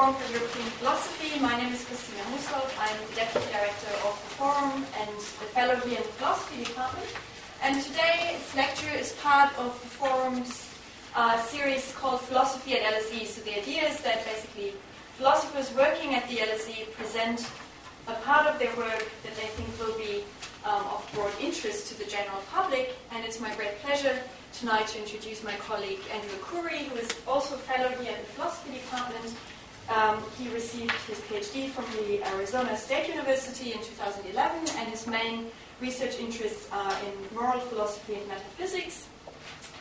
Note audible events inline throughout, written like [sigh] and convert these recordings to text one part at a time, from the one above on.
Forum for European Philosophy. My name is Christina Musholt. I'm the Deputy Director of the Forum and the Fellow here in the Philosophy Department. And today's lecture is part of the Forum's uh, series called Philosophy at LSE. So the idea is that basically philosophers working at the LSE present a part of their work that they think will be um, of broad interest to the general public. And it's my great pleasure tonight to introduce my colleague Andrew Khoury, who is also a fellow here at the philosophy department. Um, he received his PhD from the Arizona State University in 2011, and his main research interests are in moral philosophy and metaphysics.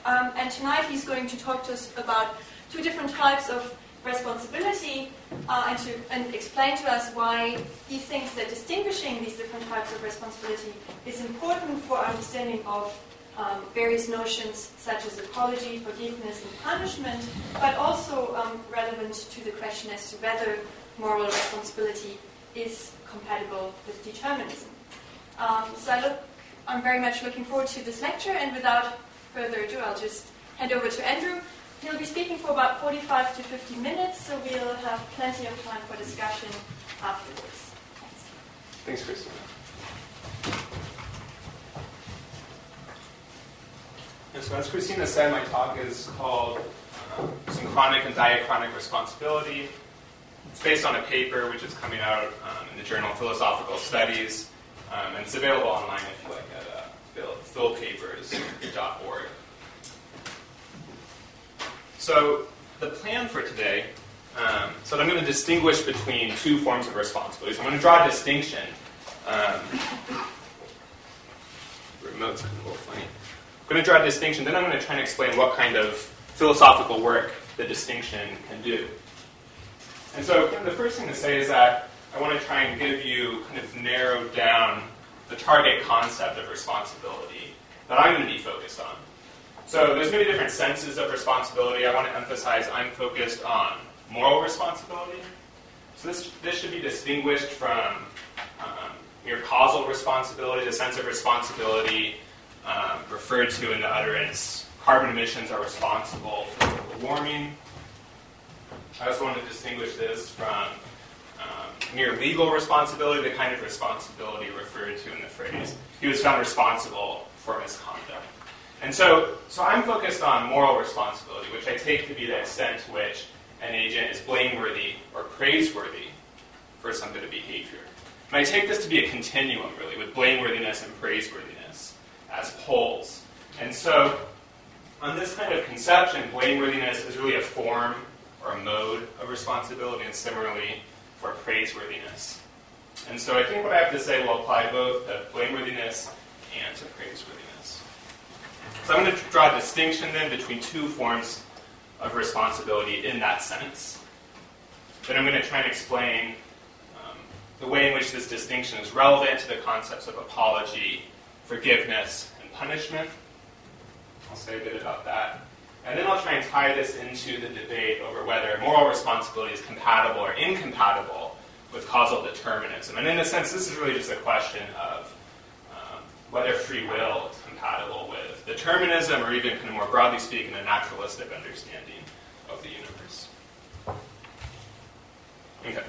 Um, and tonight he's going to talk to us about two different types of responsibility uh, and to and explain to us why he thinks that distinguishing these different types of responsibility is important for understanding of um, various notions such as apology, forgiveness, and punishment, but also um, relevant to the question as to whether moral responsibility is compatible with determinism. Um, so I look, I'm very much looking forward to this lecture, and without further ado, I'll just hand over to Andrew. He'll be speaking for about 45 to 50 minutes, so we'll have plenty of time for discussion afterwards. Thanks, Thanks Christina. And so, as Christina said, my talk is called um, Synchronic and Diachronic Responsibility. It's based on a paper which is coming out um, in the journal Philosophical Studies, um, and it's available online if you like at uh, philpapers.org. So, the plan for today, um, so I'm going to distinguish between two forms of responsibility. I'm going to draw a distinction. Um, remote's a little funny. I'm going to draw a distinction, then I'm going to try and explain what kind of philosophical work the distinction can do. And so the first thing to say is that I want to try and give you kind of narrow down the target concept of responsibility that I'm going to be focused on. So there's many different senses of responsibility. I want to emphasize I'm focused on moral responsibility. So this, this should be distinguished from um, mere causal responsibility, the sense of responsibility um, referred to in the utterance, carbon emissions are responsible for global warming. I also want to distinguish this from um, mere legal responsibility, the kind of responsibility referred to in the phrase, he was found responsible for misconduct. And so, so I'm focused on moral responsibility, which I take to be the extent to which an agent is blameworthy or praiseworthy for some bit of behavior. And I take this to be a continuum, really, with blameworthiness and praiseworthiness as poles. And so, on this kind of conception, blameworthiness is really a form or a mode of responsibility, and similarly for praiseworthiness. And so I think what I have to say will apply both to blameworthiness and to praiseworthiness. So I'm going to draw a distinction then between two forms of responsibility in that sense. Then I'm going to try and explain um, the way in which this distinction is relevant to the concepts of apology forgiveness, and punishment. I'll say a bit about that. And then I'll try and tie this into the debate over whether moral responsibility is compatible or incompatible with causal determinism. And in a sense, this is really just a question of um, whether free will is compatible with determinism or even, kind of more broadly speaking, a naturalistic understanding of the universe. Okay.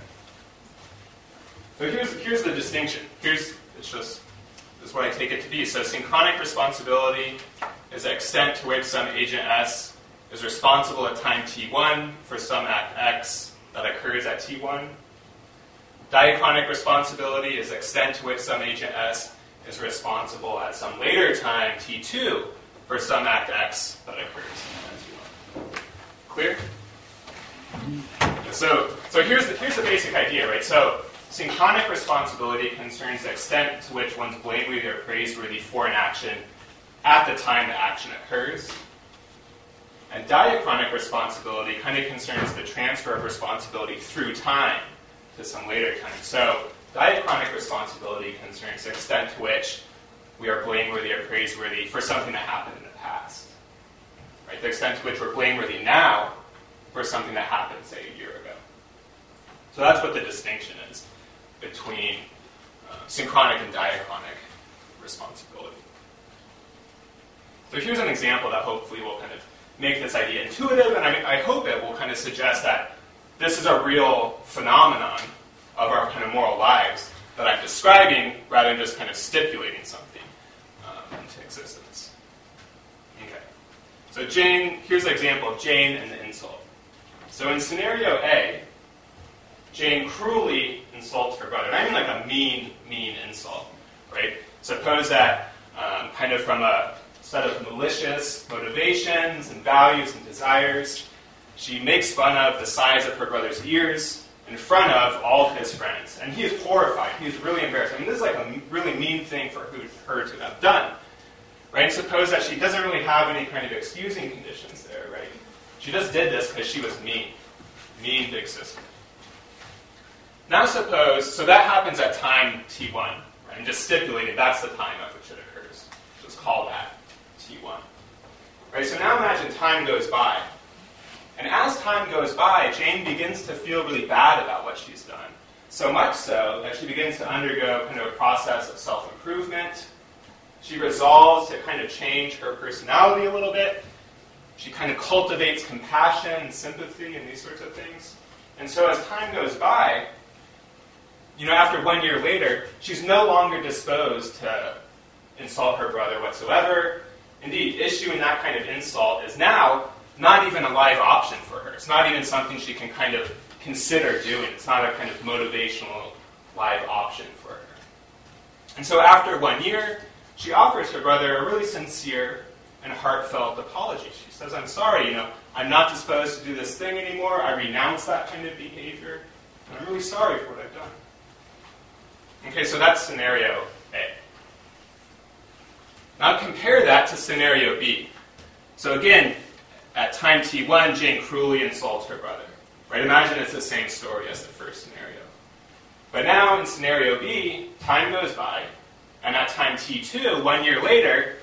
So here's, here's the distinction. Here's, it's just is what I take it to be. So synchronic responsibility is the extent to which some agent S is responsible at time t1 for some act x that occurs at t1. Diachronic responsibility is the extent to which some agent S is responsible at some later time t2 for some act x that occurs at t1. Clear? So, so here's the, here's the basic idea, right? So Synchronic responsibility concerns the extent to which one's blameworthy or praiseworthy for an action at the time the action occurs. And diachronic responsibility kind of concerns the transfer of responsibility through time to some later time. So, diachronic responsibility concerns the extent to which we are blameworthy or praiseworthy for something that happened in the past. Right? The extent to which we're blameworthy now for something that happened, say, a year ago. So that's what the distinction is between uh, synchronic and diachronic responsibility. So here's an example that hopefully will kind of make this idea intuitive, and I, I hope it will kind of suggest that this is a real phenomenon of our kind of moral lives that I'm describing rather than just kind of stipulating something um, into existence. Okay. So Jane, here's an example of Jane and the insult. So in scenario A, Jane cruelly insults her brother. And I mean like a mean, mean insult, right? Suppose that um, kind of from a set of malicious motivations and values and desires, she makes fun of the size of her brother's ears in front of all of his friends. And he is horrified. He is really embarrassed. I mean, this is like a really mean thing for her to have done. Right? And suppose that she doesn't really have any kind of excusing conditions there, right? She just did this because she was mean. Mean big sister. Now suppose, so that happens at time t1, right? I'm just stipulating that's the time at which it occurs. Just call that t1. Right, so now imagine time goes by. And as time goes by, Jane begins to feel really bad about what she's done. So much so that she begins to undergo kind of a process of self improvement. She resolves to kind of change her personality a little bit. She kind of cultivates compassion and sympathy and these sorts of things. And so as time goes by, you know, after one year later, she's no longer disposed to insult her brother whatsoever. Indeed, issuing that kind of insult is now not even a live option for her. It's not even something she can kind of consider doing. It's not a kind of motivational live option for her. And so after one year, she offers her brother a really sincere and heartfelt apology. She says, I'm sorry, you know, I'm not disposed to do this thing anymore. I renounce that kind of behavior. I'm really sorry for what I've done. Okay, so that's scenario A. Now compare that to scenario B. So again, at time t1, Jane cruelly insults her brother. Right? Imagine it's the same story as the first scenario. But now in scenario B, time goes by, and at time t2, one year later,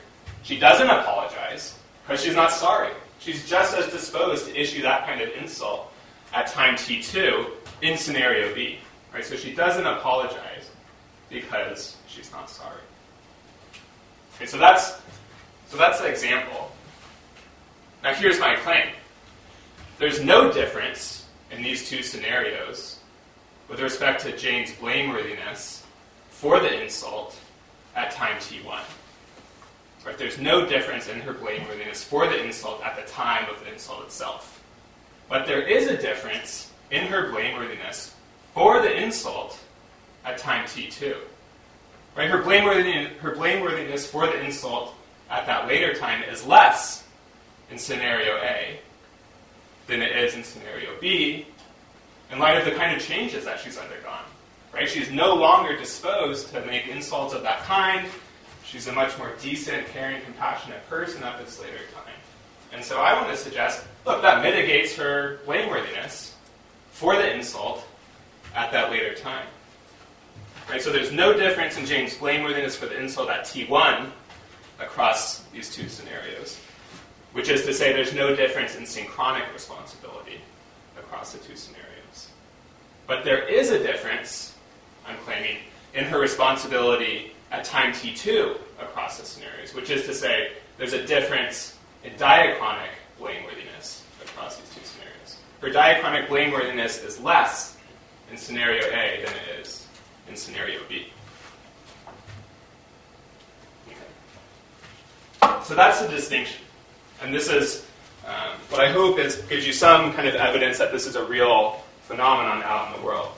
she doesn't apologize because she's not sorry. She's just as disposed to issue that kind of insult at time t2 in scenario B. Right? So she doesn't apologize because she's not sorry. Okay, so that's so that's the example. Now here's my claim. There's no difference in these two scenarios with respect to Jane's blameworthiness for the insult at time t1. Right? There's no difference in her blameworthiness for the insult at the time of the insult itself. But there is a difference in her blameworthiness for the insult at time t2. Right? Her blameworthiness, her blameworthiness for the insult at that later time is less in scenario A than it is in scenario B in light of the kind of changes that she's undergone. Right? She's no longer disposed to make insults of that kind. She's a much more decent, caring, compassionate person at this later time. And so I want to suggest look, that mitigates her blameworthiness for the insult at that later time. Right? So there's no difference in Jane's blameworthiness for the insult at T1 across these two scenarios, which is to say there's no difference in synchronic responsibility across the two scenarios. But there is a difference, I'm claiming, in her responsibility at time T2 across the scenarios, which is to say there's a difference in diachronic blameworthiness across these two scenarios. Her diachronic blameworthiness is less in scenario A than it is in scenario B. So that's the distinction. And this is um, what I hope is gives you some kind of evidence that this is a real phenomenon out in the world.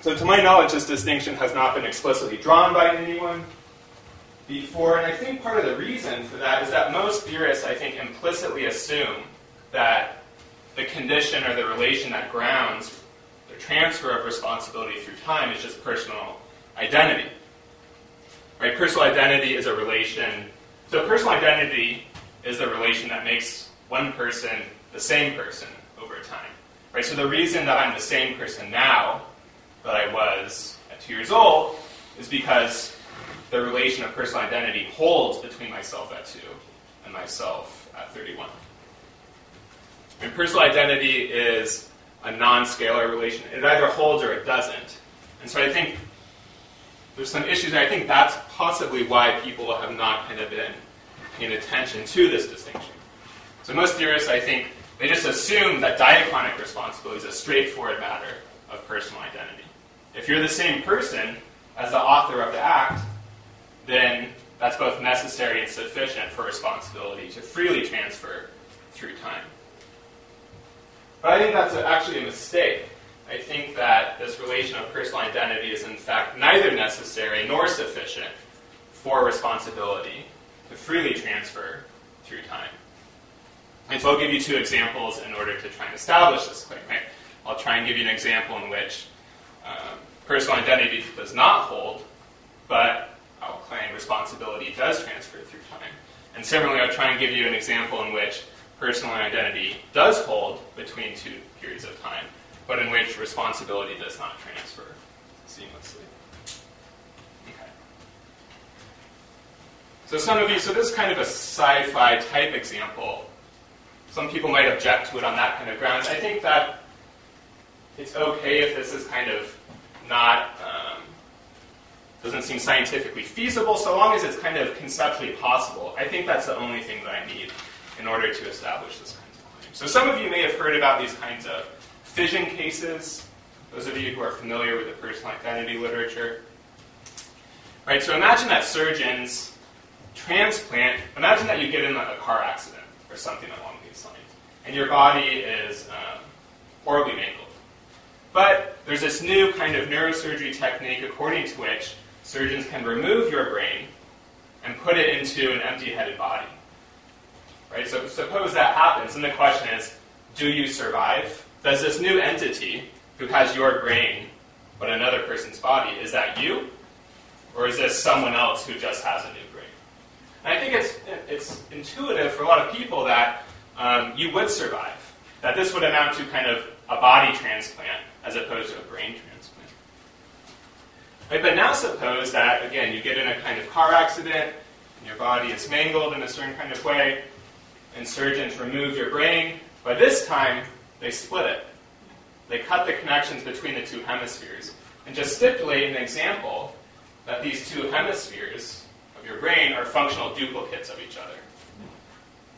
So, to my knowledge, this distinction has not been explicitly drawn by anyone before, and I think part of the reason for that is that most theorists, I think, implicitly assume that the condition or the relation that grounds transfer of responsibility through time is just personal identity. Right? Personal identity is a relation. So personal identity is the relation that makes one person the same person over time. Right? So the reason that I'm the same person now that I was at two years old is because the relation of personal identity holds between myself at two and myself at 31. And personal identity is a non-scalar relation. It either holds or it doesn't. And so I think there's some issues, and I think that's possibly why people have not kind of been paying attention to this distinction. So most theorists, I think, They just assume that diachronic responsibility is a straightforward matter of personal identity. If you're the same person as the author of the act, then that's both necessary and sufficient for responsibility to freely transfer through time. But I think that's a, actually a mistake. I think that this relation of personal identity is in fact neither necessary nor sufficient for responsibility to freely transfer through time. And so I'll give you two examples in order to try and establish this claim. Right? I'll try and give you an example in which um, personal identity does not hold, but I'll claim responsibility does transfer through time. And similarly, I'll try and give you an example in which personal identity does hold between two periods of time, but in which responsibility does not transfer seamlessly. Okay. So some of you, so this is kind of a sci-fi type example. Some people might object to it on that kind of grounds. I think that it's okay if this is kind of not um, doesn't seem scientifically feasible, so long as it's kind of conceptually possible. I think that's the only thing that I need in order to establish this kind of claim. So some of you may have heard about these kinds of fission cases. Those of you who are familiar with the personal identity literature. Right, so imagine that surgeons transplant, imagine that you get in a car accident or something along these lines, and your body is um, horribly mangled. But there's this new kind of neurosurgery technique according to which surgeons can remove your brain and put it into an empty headed body. Right? So suppose that happens, and the question is, do you survive? Does this new entity who has your brain but another person's body, is that you? Or is this someone else who just has a new brain? And I think it's, it's intuitive for a lot of people that um, you would survive, that this would amount to kind of a body transplant as opposed to a brain transplant. Right, but now suppose that, again, you get in a kind of car accident, and your body is mangled in a certain kind of way, and surgeons remove your brain, but this time they split it. They cut the connections between the two hemispheres and just stipulate an example that these two hemispheres of your brain are functional duplicates of each other.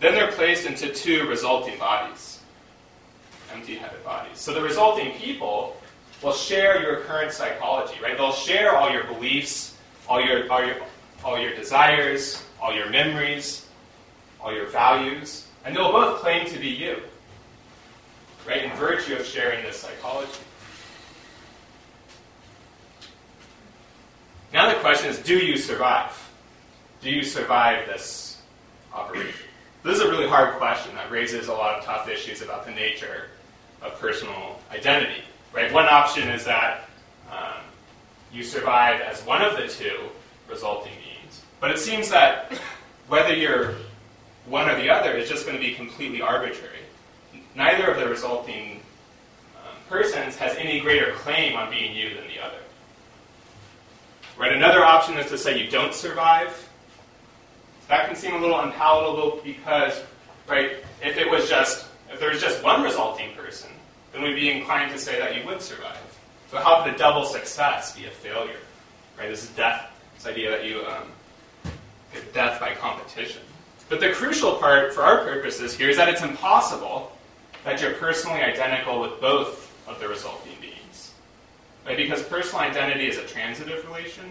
Then they're placed into two resulting bodies, empty headed bodies. So the resulting people will share your current psychology, right? They'll share all your beliefs, all your, all your, all your desires, all your memories, all your values, and they'll both claim to be you, right, in virtue of sharing this psychology. Now the question is do you survive? Do you survive this operation? This is a really hard question that raises a lot of tough issues about the nature of personal identity. Right? One option is that um, you survive as one of the two resulting beings, but it seems that whether you're one or the other is just going to be completely arbitrary. Neither of the resulting um, persons has any greater claim on being you than the other. Right? Another option is to say you don't survive. That can seem a little unpalatable because, right, if it was just if there was just one resulting person, then we'd be inclined to say that you would survive. So how could a double success be a failure? Right? This is death. This idea that you um, get death by competition. But the crucial part for our purposes here is that it's impossible that you're personally identical with both of the resulting beings. Right? Because personal identity is a transitive relation.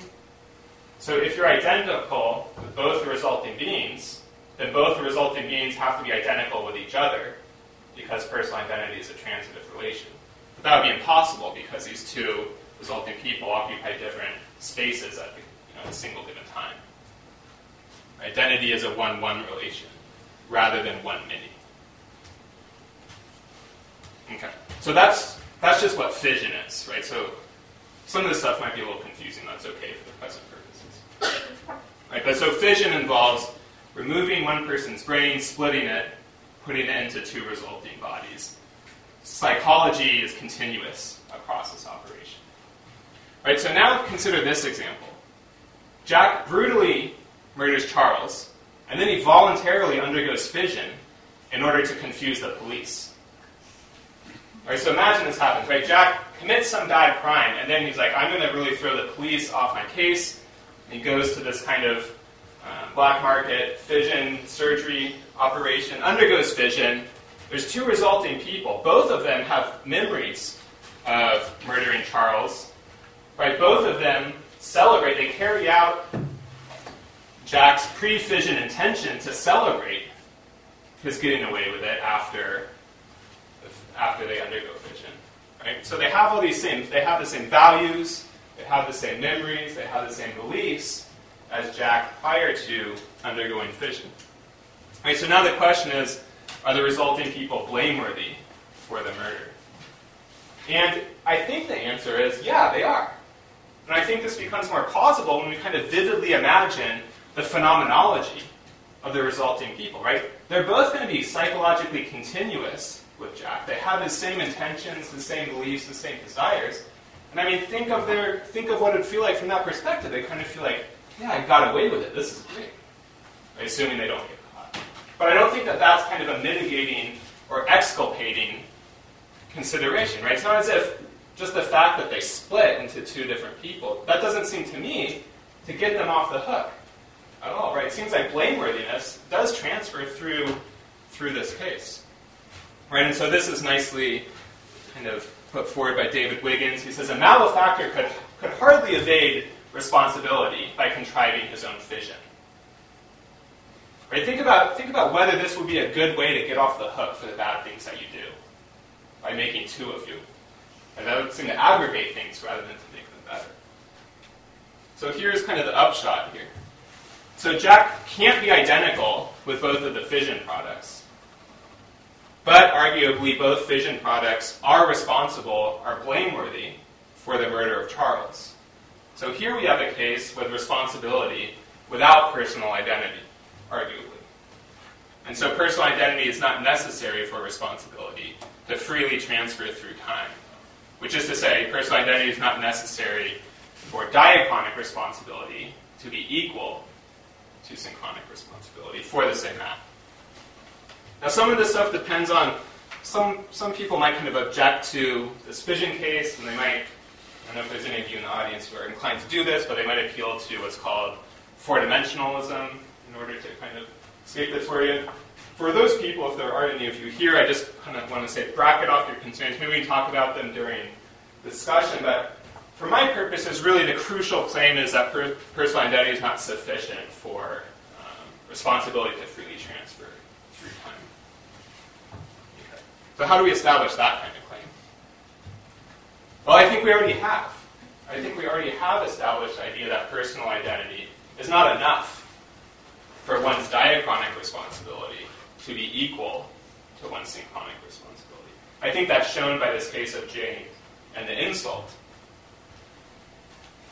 So if you're identical with both the resulting beings, then both the resulting beings have to be identical with each other because personal identity is a transitive relation. But that would be impossible because these two resulting people occupy different spaces at you know, a single given time. Identity is a one-one relation rather than one many. Okay, so that's that's just what fission is, right? So some of this stuff might be a little confusing. That's okay for the present purposes. Right, but so fission involves removing one person's brain, splitting it, putting it into two resulting bodies. Psychology is continuous across this operation. Right, so now consider this example. Jack brutally murders Charles, and then he voluntarily undergoes fission in order to confuse the police. All right, so imagine this happens, right? Jack commits some bad crime, and then he's like, I'm going to really throw the police off my case. And he goes to this kind of uh, black market fission surgery operation, undergoes fission, there's two resulting people. Both of them have memories of murdering Charles. Right? Both of them celebrate, they carry out Jack's pre fission intention to celebrate his getting away with it after, after they undergo fission. Right? So they have all these same, they have the same values, they have the same memories, they have the same beliefs as Jack prior to undergoing fission. Right, so now the question is, are the resulting people blameworthy for the murder? And I think the answer is, yeah, they are. And I think this becomes more plausible when we kind of vividly imagine the phenomenology of the resulting people, right? They're both going to be psychologically continuous with Jack. They have the same intentions, the same beliefs, the same desires. And I mean, think of their think of what it'd feel like from that perspective. They kind of feel like, yeah, I got away with it. This is great. Right? Assuming they don't get caught. But I don't think that that's kind of a mitigating or exculpating consideration, right? It's not as if just the fact that they split into two different people, that doesn't seem to me to get them off the hook at all, right? It seems like blameworthiness does transfer through through this case. Right? And so this is nicely kind of put forward by David Wiggins. He says a malefactor could, could hardly evade responsibility by contriving his own fission. Right? Think about, think about whether this would be a good way to get off the hook for the bad things that you do by making two of you. And that would seem to aggravate things rather than to make them better. So here's kind of the upshot here. So Jack can't be identical with both of the fission products. But arguably, both fission products are responsible, are blameworthy for the murder of Charles. So here we have a case with responsibility without personal identity, arguably. And so personal identity is not necessary for responsibility to freely transfer through time. Which is to say, personal identity is not necessary for diachronic responsibility to be equal to synchronic responsibility for the same app. Now, some of this stuff depends on some some people might kind of object to this fission case, and they might. I don't know if there's any of you in the audience who are inclined to do this, but they might appeal to what's called four-dimensionalism in order to kind of escape this worry. For those people, if there are any of you here, I just kind of want to say bracket off your concerns. Maybe we can talk about them during discussion, but for my purposes, really the crucial claim is that per- personal identity is not sufficient for um, responsibility to freely transfer through time. Okay. So how do we establish that kind of claim? Well, I think we already have. I think we already have established the idea that personal identity is not enough for one's diachronic responsibility to be equal to one's synchronic responsibility. I think that's shown by this case of Jane and the insult.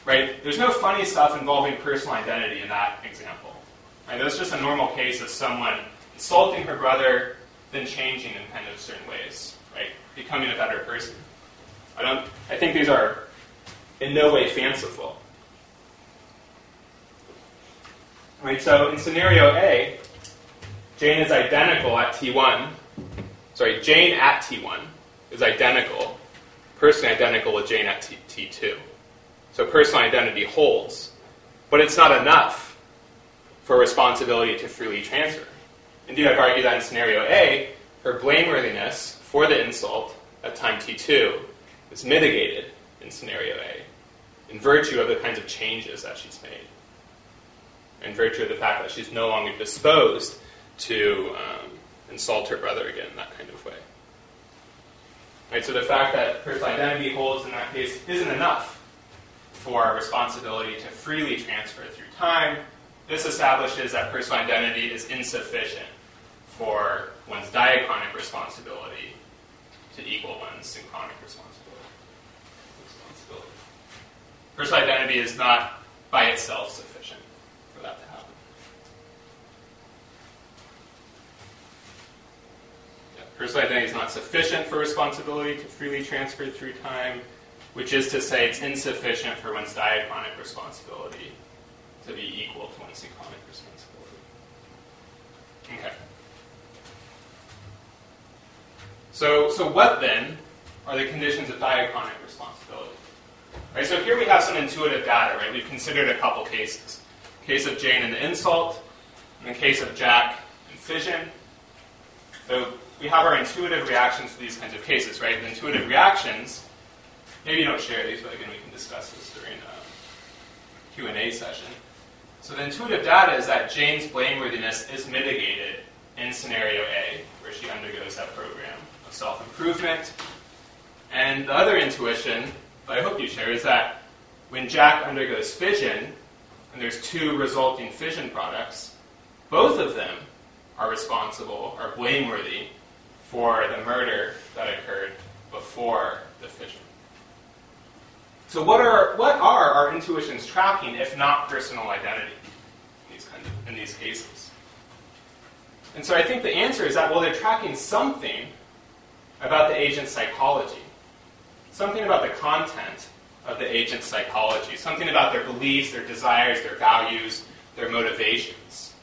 Right? There's no funny stuff involving personal identity in that example. Right? That's just a normal case of someone insulting her brother, then changing in kind of certain ways, right? Becoming a better person. I don't I think these are in no way fanciful. Right, so in scenario A, Jane is identical at T1. Sorry, Jane at T1 is identical, personally identical with Jane at T- T2. So personal identity holds. But it's not enough for responsibility to freely transfer. Indeed, I've argued that in scenario A, her blameworthiness for the insult at time T2 is mitigated in scenario A in virtue of the kinds of changes that she's made, in virtue of the fact that she's no longer disposed to um, insult her brother again in that kind of way. Right, so the fact that personal identity holds in that case isn't enough for responsibility to freely transfer through time. This establishes that personal identity is insufficient for one's diachronic responsibility to equal one's synchronic responsibility. responsibility. Personal identity is not by itself sufficient for that to happen. Yeah, personal identity is not sufficient for responsibility to freely transfer through time which is to say it's insufficient for one's diachronic responsibility to be equal to one's synchronic responsibility. Okay. So, so what then are the conditions of diachronic responsibility? Right, so here we have some intuitive data, right? We've considered a couple cases. Case of Jane and the insult, and the case of Jack and fission. So we have our intuitive reactions to these kinds of cases, right? The intuitive reactions, maybe you don't share these, but again, we can discuss this during uh, a Q&A session. So the intuitive data is that Jane's blameworthiness is mitigated in scenario A, where she undergoes that program of self-improvement. And the other intuition that I hope you share is that when Jack undergoes fission, and there's two resulting fission products, both of them are responsible, are blameworthy for the murder that occurred before the fission. So what are what are our intuitions tracking if not personal identity in these of in these cases? And so I think the answer is that well they're tracking something about the agent's psychology, something about the content of the agent's psychology, something about their beliefs, their desires, their values, their motivations,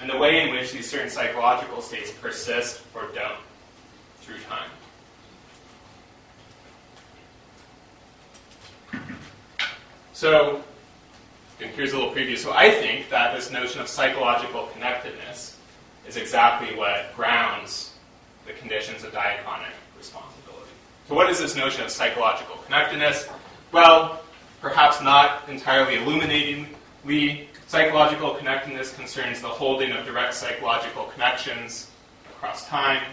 and the way in which these certain psychological states persist or don't through time. So, and here's a little preview. So, I think that this notion of psychological connectedness is exactly what grounds the conditions of diachronic responsibility. So, what is this notion of psychological connectedness? Well, perhaps not entirely illuminatingly, psychological connectedness concerns the holding of direct psychological connections across time.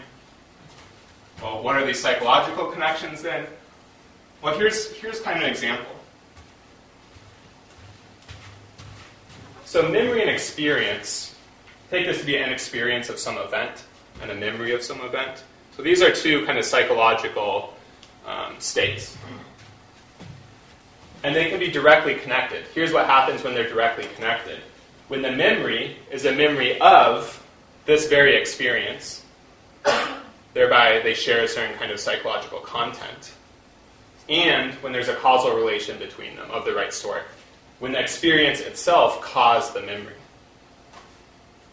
Well, what are these psychological connections then? Well, here's, here's kind of an example. So, memory and experience take this to be an experience of some event and a memory of some event. So, these are two kind of psychological um, states. And they can be directly connected. Here's what happens when they're directly connected. When the memory is a memory of this very experience, thereby they share a certain kind of psychological content. And when there's a causal relation between them of the right sort when the experience itself caused the memory.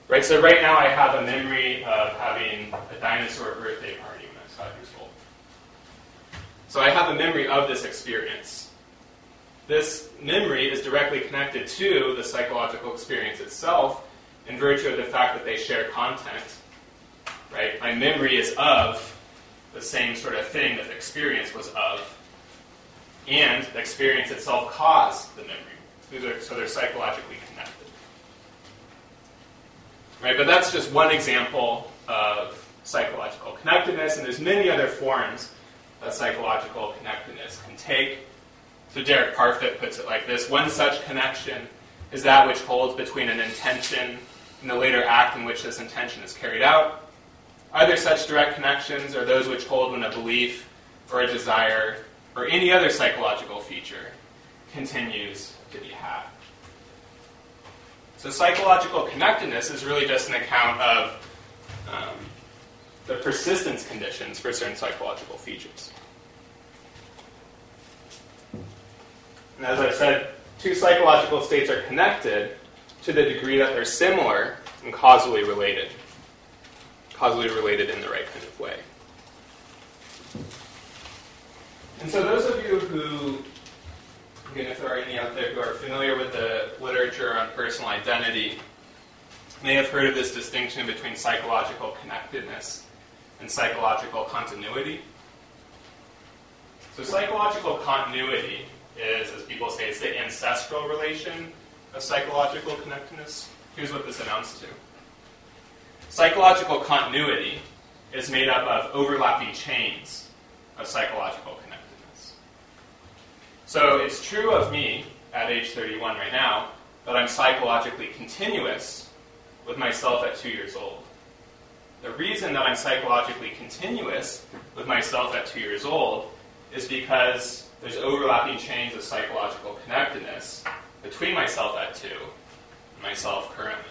Right, so right now I have a memory of having a dinosaur birthday party when I was five years old. So I have a memory of this experience. This memory is directly connected to the psychological experience itself in virtue of the fact that they share content. Right? My memory is of the same sort of thing that the experience was of, and the experience itself caused the memory. Are, so they're psychologically connected. Right, but that's just one example of psychological connectedness, and there's many other forms that psychological connectedness can take. So Derek Parfit puts it like this one such connection is that which holds between an intention and the later act in which this intention is carried out. Other such direct connections are those which hold when a belief or a desire or any other psychological feature continues to be had. So psychological connectedness is really just an account of um, the persistence conditions for certain psychological features. And as I said, two psychological states are connected to the degree that they're similar and causally related. Causally related in the right kind of way. And so those of you who Again, if there are any out there who are familiar with the literature on personal identity, may have heard of this distinction between psychological connectedness and psychological continuity. So, psychological continuity is, as people say, it's the ancestral relation of psychological connectedness. Here's what this amounts to psychological continuity is made up of overlapping chains of psychological so it's true of me at age 31 right now that I'm psychologically continuous with myself at two years old. The reason that I'm psychologically continuous with myself at two years old is because there's overlapping chains of psychological connectedness between myself at two and myself currently.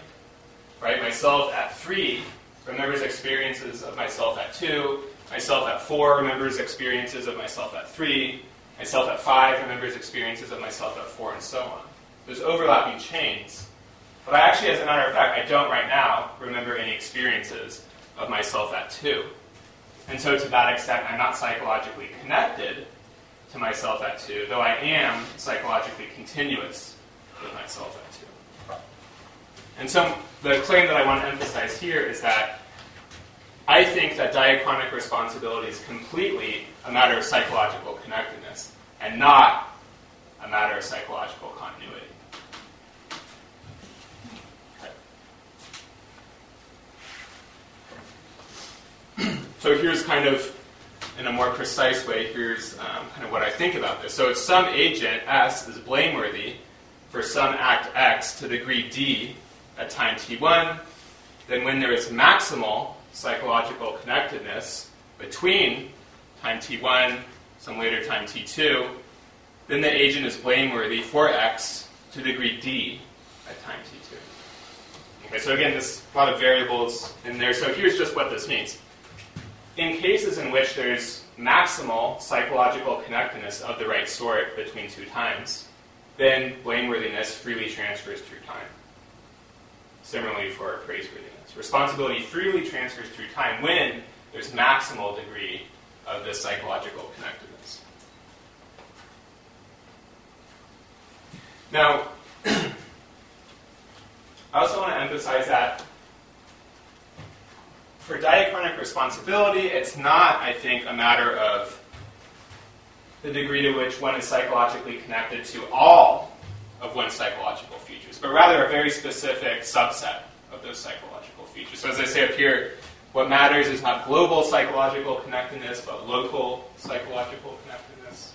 Right? Myself at three remembers experiences of myself at two, myself at four remembers experiences of myself at three, Myself at five remembers experiences of myself at four, and so on. There's overlapping chains. But I actually, as a matter of fact, I don't right now remember any experiences of myself at two. And so, to that extent, I'm not psychologically connected to myself at two, though I am psychologically continuous with myself at two. And so, the claim that I want to emphasize here is that I think that diachronic responsibility is completely a matter of psychological connectedness and not a matter of psychological continuity. Okay. [clears throat] So here's kind of, in a more precise way, here's um, kind of what I think about this. So if some agent S is blameworthy for some act X to the degree D at time t1, then when there is maximal psychological connectedness between time t1, some later time t2, then the agent is blameworthy for x to degree d at time t2. Okay, so again, there's a lot of variables in there. So here's just what this means. In cases in which there's maximal psychological connectedness of the right sort between two times, then blameworthiness freely transfers through time. Similarly for praiseworthiness. Responsibility freely transfers through time when there's maximal degree of this psychological connectedness. Now, [clears throat] I also want to emphasize that for diachronic responsibility, it's not, I think, a matter of the degree to which one is psychologically connected to all of one's psychological features, but rather a very specific subset of those psychological features. So, as I say up here, what matters is not global psychological connectedness, but local psychological connectedness.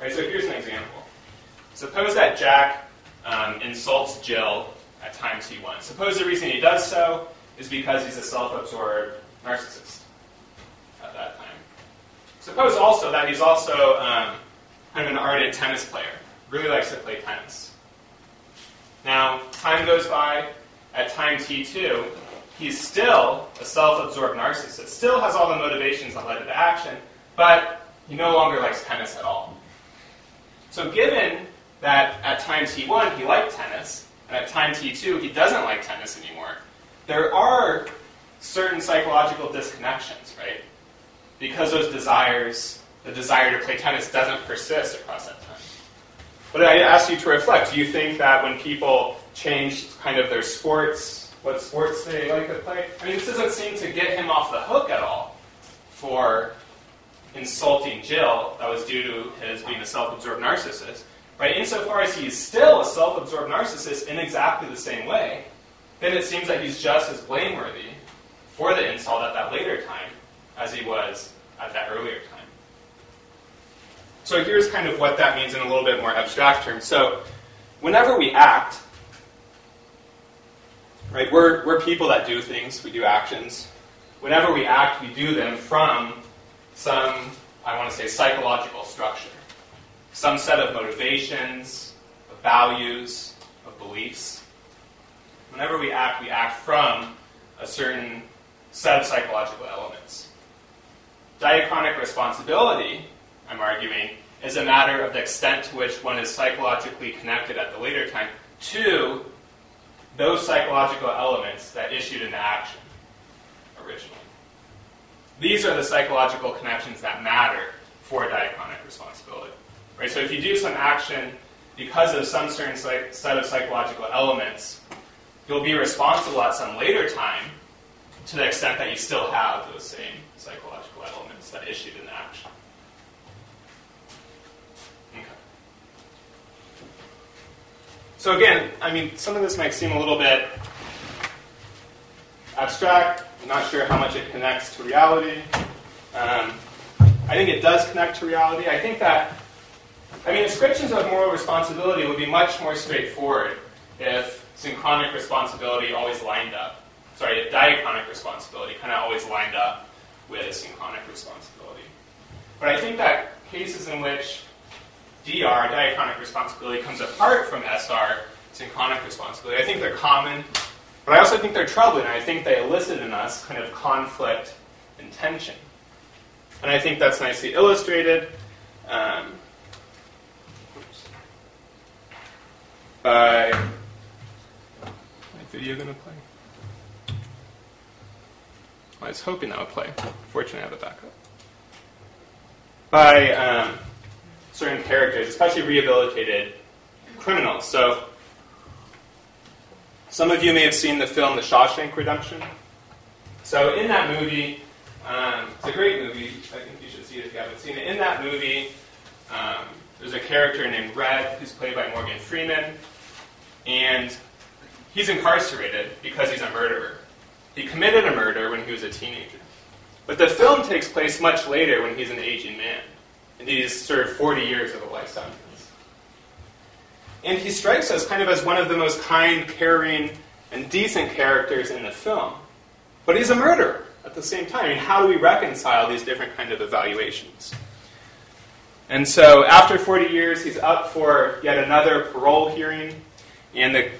Right, so here's an example. Suppose that Jack um, insults Jill at time t1. Suppose the reason he does so is because he's a self absorbed narcissist at that time. Suppose also that he's also um, kind of an ardent tennis player, really likes to play tennis. Now, time goes by, at time t2, he's still a self absorbed narcissist, still has all the motivations that led to action, but he no longer likes tennis at all. So, given that at time t1 he liked tennis, and at time t2 he doesn't like tennis anymore, there are certain psychological disconnections, right? Because those desires, the desire to play tennis doesn't persist across that time. But I ask you to reflect. Do you think that when people change kind of their sports, what sports they like to play, I mean, this doesn't seem to get him off the hook at all for insulting Jill that was due to his being a self absorbed narcissist. Right? Insofar as he is still a self absorbed narcissist in exactly the same way, then it seems that he's just as blameworthy for the insult at that later time as he was at that earlier time. So here's kind of what that means in a little bit more abstract terms. So whenever we act, right, we're, we're people that do things, we do actions. Whenever we act, we do them from some, I want to say, psychological structure. Some set of motivations, of values, of beliefs. Whenever we act, we act from a certain set of psychological elements. Diachronic responsibility I'm arguing, is a matter of the extent to which one is psychologically connected at the later time to those psychological elements that issued into action originally. These are the psychological connections that matter for diachronic responsibility. Right? So if you do some action because of some certain set of psychological elements, you'll be responsible at some later time to the extent that you still have those same psychological elements that issued in action. So again, I mean, some of this might seem a little bit abstract. I'm not sure how much it connects to reality. Um, I think it does connect to reality. I think that, I mean, descriptions of moral responsibility would be much more straightforward if synchronic responsibility always lined up. Sorry, if diachronic responsibility kind of always lined up with synchronic responsibility. But I think that cases in which DR, diachronic responsibility, comes apart from SR, synchronic responsibility. I think they're common, but I also think they're troubling. I think they elicit in us kind of conflict and tension. And I think that's nicely illustrated um, by. My video to play? I was hoping that would play. Fortunately, I have a backup. By. Um, certain characters, especially rehabilitated criminals. So, some of you may have seen the film The Shawshank Redemption. So in that movie, um, it's a great movie. I think you should see it if you haven't seen it. In that movie, um, there's a character named Red who's played by Morgan Freeman, and he's incarcerated because he's a murderer. He committed a murder when he was a teenager. But the film takes place much later when he's an aging man, and he's served 40 years of a life sentence. And he strikes us kind of as one of the most kind, caring, and decent characters in the film. But he's a murderer at the same time. I mean, how do we reconcile these different kind of evaluations? And so after 40 years, he's up for yet another parole hearing, and the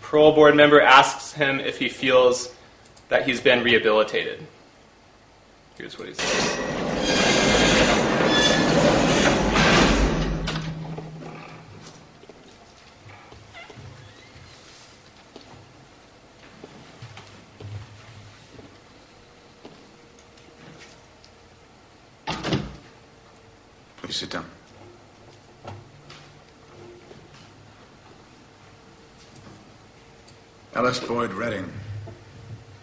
parole board member asks him if he feels that he's been rehabilitated. Here's what he says. Please sit down. Ellis Boyd Redding.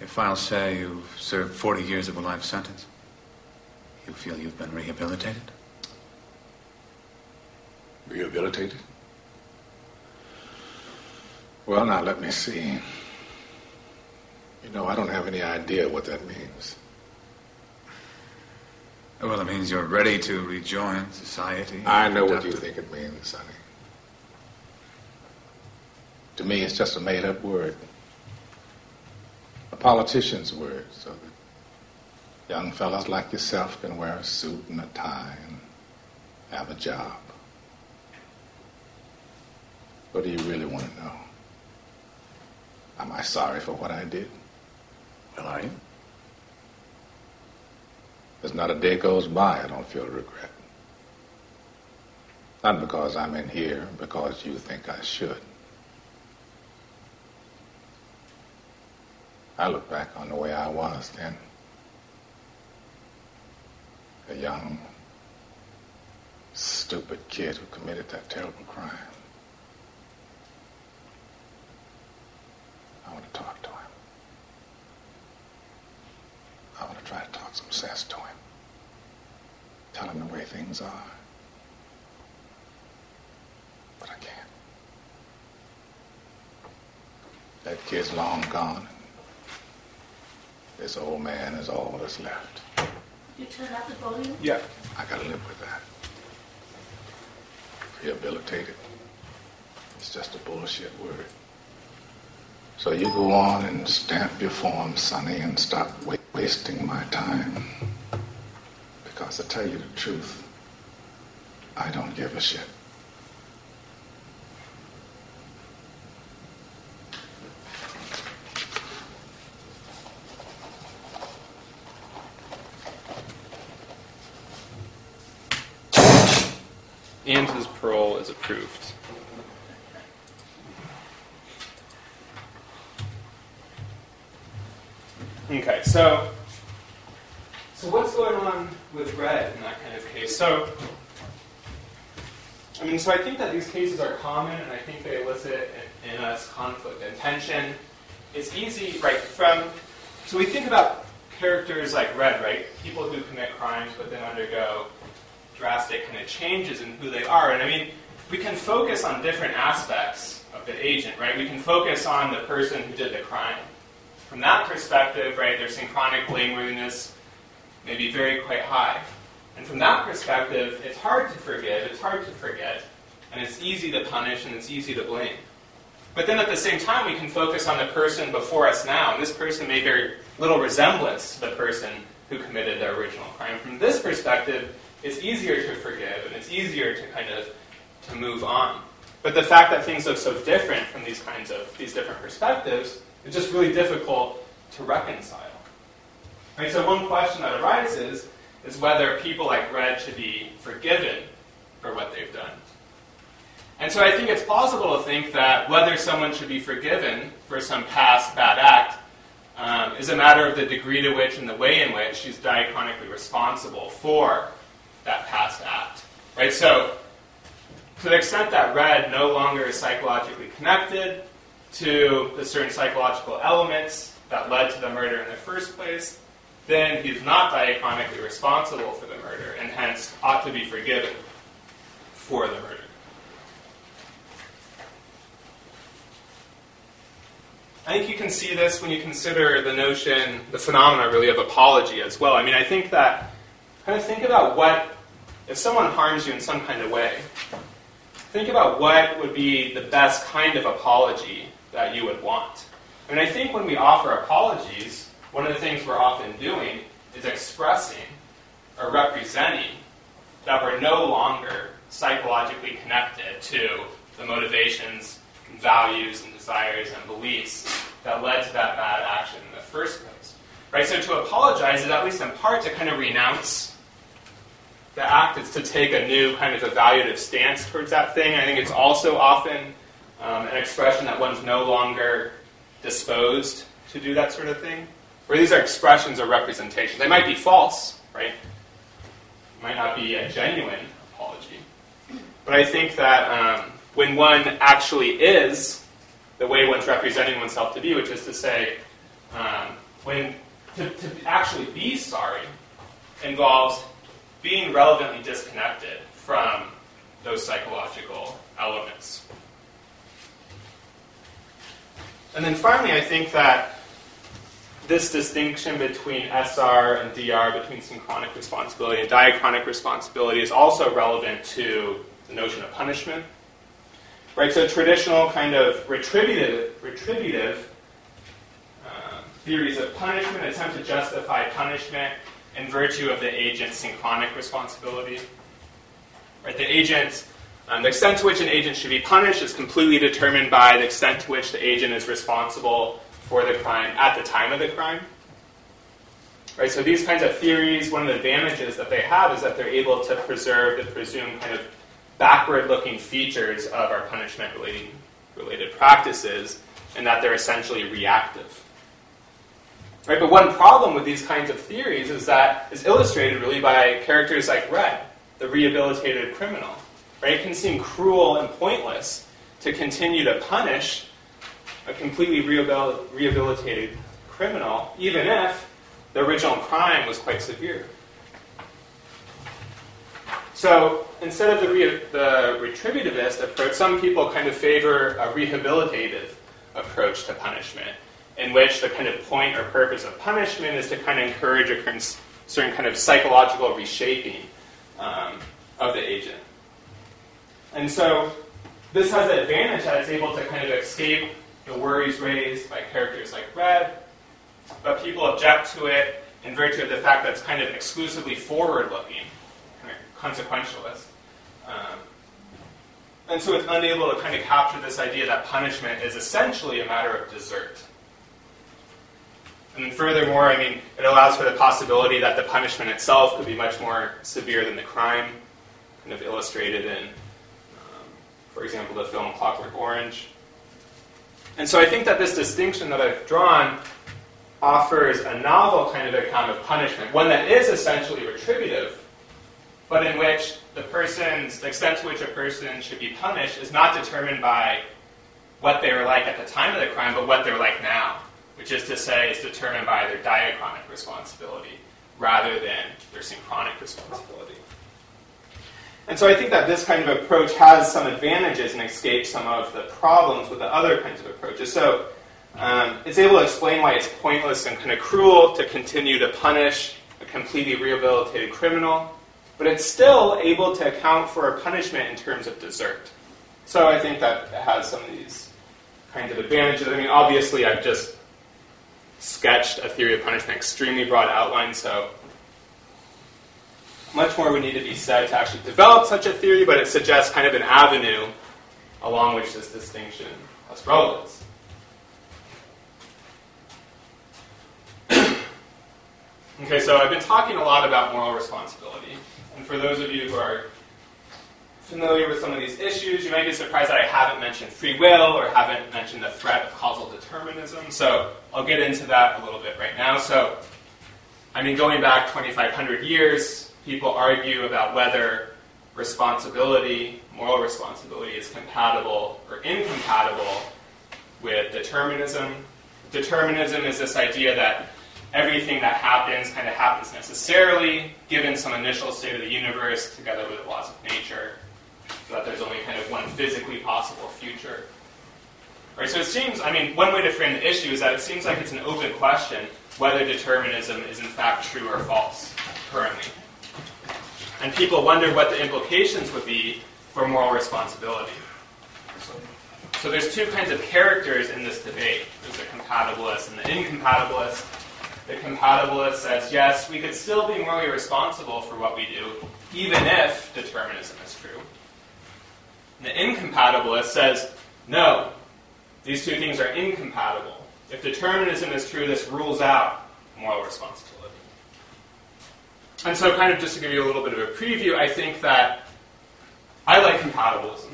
If I'll say you've served 40 years of a life sentence. You feel you've been rehabilitated? Rehabilitated? Well, now let me see. You know, I don't have any idea what that means. Well, it means you're ready to rejoin society. I know what you think it means, Sonny. To me, it's just a made up word. A politician's word, so that young fellows like yourself can wear a suit and a tie and have a job. What do you really want to know? Am I sorry for what I did? Well, are you? There's not a day goes by I don't feel regret. Not because I'm in here, because you think I should. I look back on the way I was then. A young, stupid kid who committed that terrible crime. I want to talk to him. I want to try to talk some sense to him. Tell him the way things are. But I can't. That kid's long gone. This old man is all that's left. You turn up the volume? Yeah. I gotta live with that. Rehabilitated. It's just a bullshit word. So you go on and stamp your form, Sonny, and stop wa- wasting my time. Because to tell you the truth, I don't give a shit. And his parole is approved. So so what's going on with Red in that kind of case? So I mean, so I think that these cases are common, and I think they elicit in, in us conflict and tension. It's easy, right? From so we think about characters like Red, right? People who commit crimes but then undergo drastic kind of changes in who they are. And I mean, we can focus on different aspects of the agent, right? We can focus on the person who did the crime. From that perspective, right, their synchronic blameworthiness may be very quite high. And from that perspective, it's hard to forgive, it's hard to forget, and it's easy to punish and it's easy to blame. But then at the same time, we can focus on the person before us now, and this person may bear little resemblance to the person who committed the original crime. From this perspective, it's easier to forgive and it's easier to kind of to move on. But the fact that things look so different from these kinds of these different perspectives, it's just really difficult to reconcile. Right, so one question that arises is whether people like Red should be forgiven for what they've done. And so I think it's plausible to think that whether someone should be forgiven for some past bad act um, is a matter of the degree to which and the way in which she's diachronically responsible for that past act. Right? So, to the extent that red no longer is psychologically connected to the certain psychological elements that led to the murder in the first place, then he's not diachronically responsible for the murder and hence ought to be forgiven for the murder. I think you can see this when you consider the notion, the phenomena really of apology as well. I mean, I think that, kind of think about what, if someone harms you in some kind of way, think about what would be the best kind of apology that you would want. Mean, I think when we offer apologies, one of the things we're often doing is expressing or representing that we're no longer psychologically connected to the motivations, and values, and desires and beliefs that led to that bad action in the first place. Right? So to apologize is at least in part to kind of renounce the act. It's to take a new kind of evaluative stance towards that thing. I think it's also often um, an expression that one's no longer disposed to do that sort of thing. Where these are expressions or representations. They might be false, right? It might not be a genuine apology. But I think that um, when one actually is the way one's representing oneself to be, which is to say, um, when to, to actually be sorry involves being relevantly disconnected from those psychological elements. And then finally, I think that this distinction between SR and DR, between synchronic responsibility and diachronic responsibility, is also relevant to the notion of punishment. Right, so traditional kind of retributive, retributive uh, theories of punishment attempt to justify punishment in virtue of the agent's synchronic responsibility. Right, the agent, um, the extent to which an agent should be punished is completely determined by the extent to which the agent is responsible for the crime at the time of the crime. Right, so these kinds of theories, one of the advantages that they have is that they're able to preserve the presumed kind of backward-looking features of our punishment-related related practices, and that they're essentially reactive. Right, but one problem with these kinds of theories is that is illustrated really by characters like Red, the rehabilitated criminal. Right, it can seem cruel and pointless to continue to punish a completely rehabilitated criminal, even if the original crime was quite severe. So instead of the, re- the retributivist approach, some people kind of favor a rehabilitative approach to punishment, in which the kind of point or purpose of punishment is to kind of encourage a certain kind of psychological reshaping um, of the agent. And so this has the advantage that it's able to kind of escape the worries raised by characters like Red, but people object to it in virtue of the fact that it's kind of exclusively forward looking kind of consequentialist. Um, and so it's unable to kind of capture this idea that punishment is essentially a matter of desert. And furthermore, I mean, it allows for the possibility that the punishment itself could be much more severe than the crime, kind of illustrated in, for example, the film Clockwork Orange. And so I think that this distinction that I've drawn offers a novel kind of account of punishment, one that is essentially retributive, but in which the person's, the extent to which a person should be punished is not determined by what they were like at the time of the crime, but what they're like now, which is to say, is determined by their diachronic responsibility rather than their synchronic responsibility. And so I think that this kind of approach has some advantages and escapes some of the problems with the other kinds of approaches. So um, it's able to explain why it's pointless and kind of cruel to continue to punish a completely rehabilitated criminal but it's still able to account for a punishment in terms of desert. So I think that it has some of these kinds of advantages. I mean, obviously, I've just sketched a theory of punishment, extremely broad outline, so much more would need to be said to actually develop such a theory, but it suggests kind of an avenue along which this distinction has relevance. [coughs] okay, so I've been talking a lot about moral responsibility. And for those of you who are familiar with some of these issues, you might be surprised that I haven't mentioned free will or haven't mentioned the threat of causal determinism. So I'll get into that a little bit right now. So, I mean, going back 2,500 years, people argue about whether responsibility, moral responsibility, is compatible or incompatible with determinism. Determinism is this idea that everything that happens kind of happens necessarily, given some initial state of the universe together with the laws of nature, so that there's only kind of one physically possible future. Right, so it seems, I mean, one way to frame the issue is that it seems like it's an open question whether determinism is in fact true or false currently. And people wonder what the implications would be for moral responsibility. So there's two kinds of characters in this debate. There's the compatibilist and the incompatibilist. The compatibilist says, yes, we could still be morally responsible for what we do, even if determinism is true. And the incompatibilist says, no, these two things are incompatible. If determinism is true, this rules out moral responsibility. And so, kind of just to give you a little bit of a preview, I think that I like compatibilism.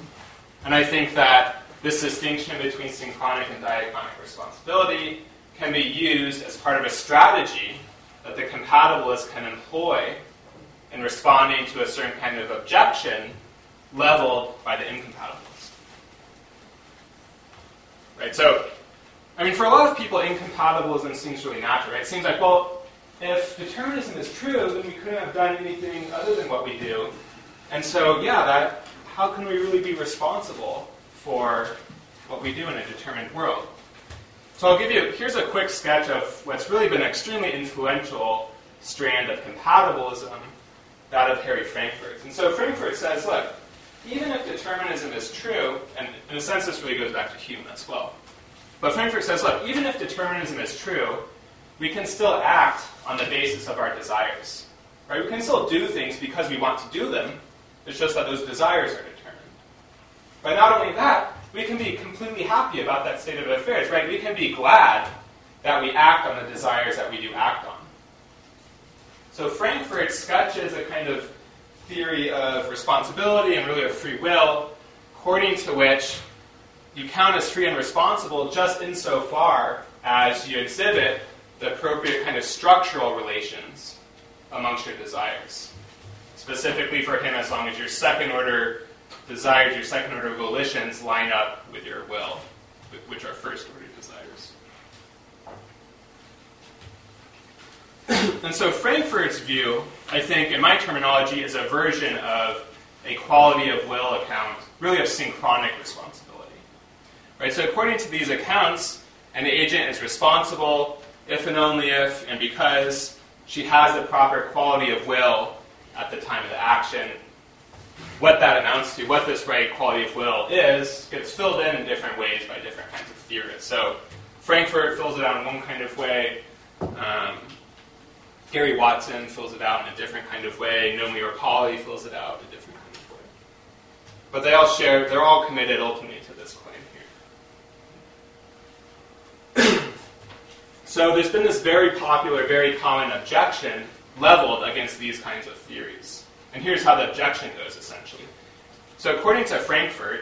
And I think that this distinction between synchronic and diachronic responsibility can be used as part of a strategy that the compatibilist can employ in responding to a certain kind of objection leveled by the incompatibilist. Right? So, I mean, for a lot of people, incompatibilism seems really natural, right? It seems like, well, if determinism is true, then we couldn't have done anything other than what we do. And so, yeah, that how can we really be responsible for what we do in a determined world? So I'll give you here's a quick sketch of what's really been an extremely influential strand of compatibilism, that of Harry Frankfurt. And so Frankfurt says, look, even if determinism is true, and in a sense this really goes back to Hume as well. But Frankfurt says, look, even if determinism is true, we can still act on the basis of our desires. Right? We can still do things because we want to do them. It's just that those desires are determined. But not only that, we can be completely happy about that state of affairs, right? We can be glad that we act on the desires that we do act on. So Frankfurt sketches a kind of theory of responsibility and really of free will, according to which you count as free and responsible just insofar as you exhibit the appropriate kind of structural relations amongst your desires. Specifically for him, as long as your second order desires, your second order volitions line up with your will, which are first order desires. and so Frankfurt's view, I think, in my terminology, is a version of a quality of will account, really of synchronic responsibility. Right? So according to these accounts, an agent is responsible if and only if and because she has the proper quality of will at the time of the action. What that amounts to, what this right quality of will is, gets filled in in different ways by different kinds of theorists. So Frankfurt fills it out in one kind of way. Um, Gary Watson fills it out in a different kind of way. Nomy Arpaly fills it out in a different kind of way. But they all share, they're all committed ultimately to this claim here. So there's been this very popular, very common objection leveled against these kinds of theories. And here's how the objection goes, essentially. So according to Frankfurt,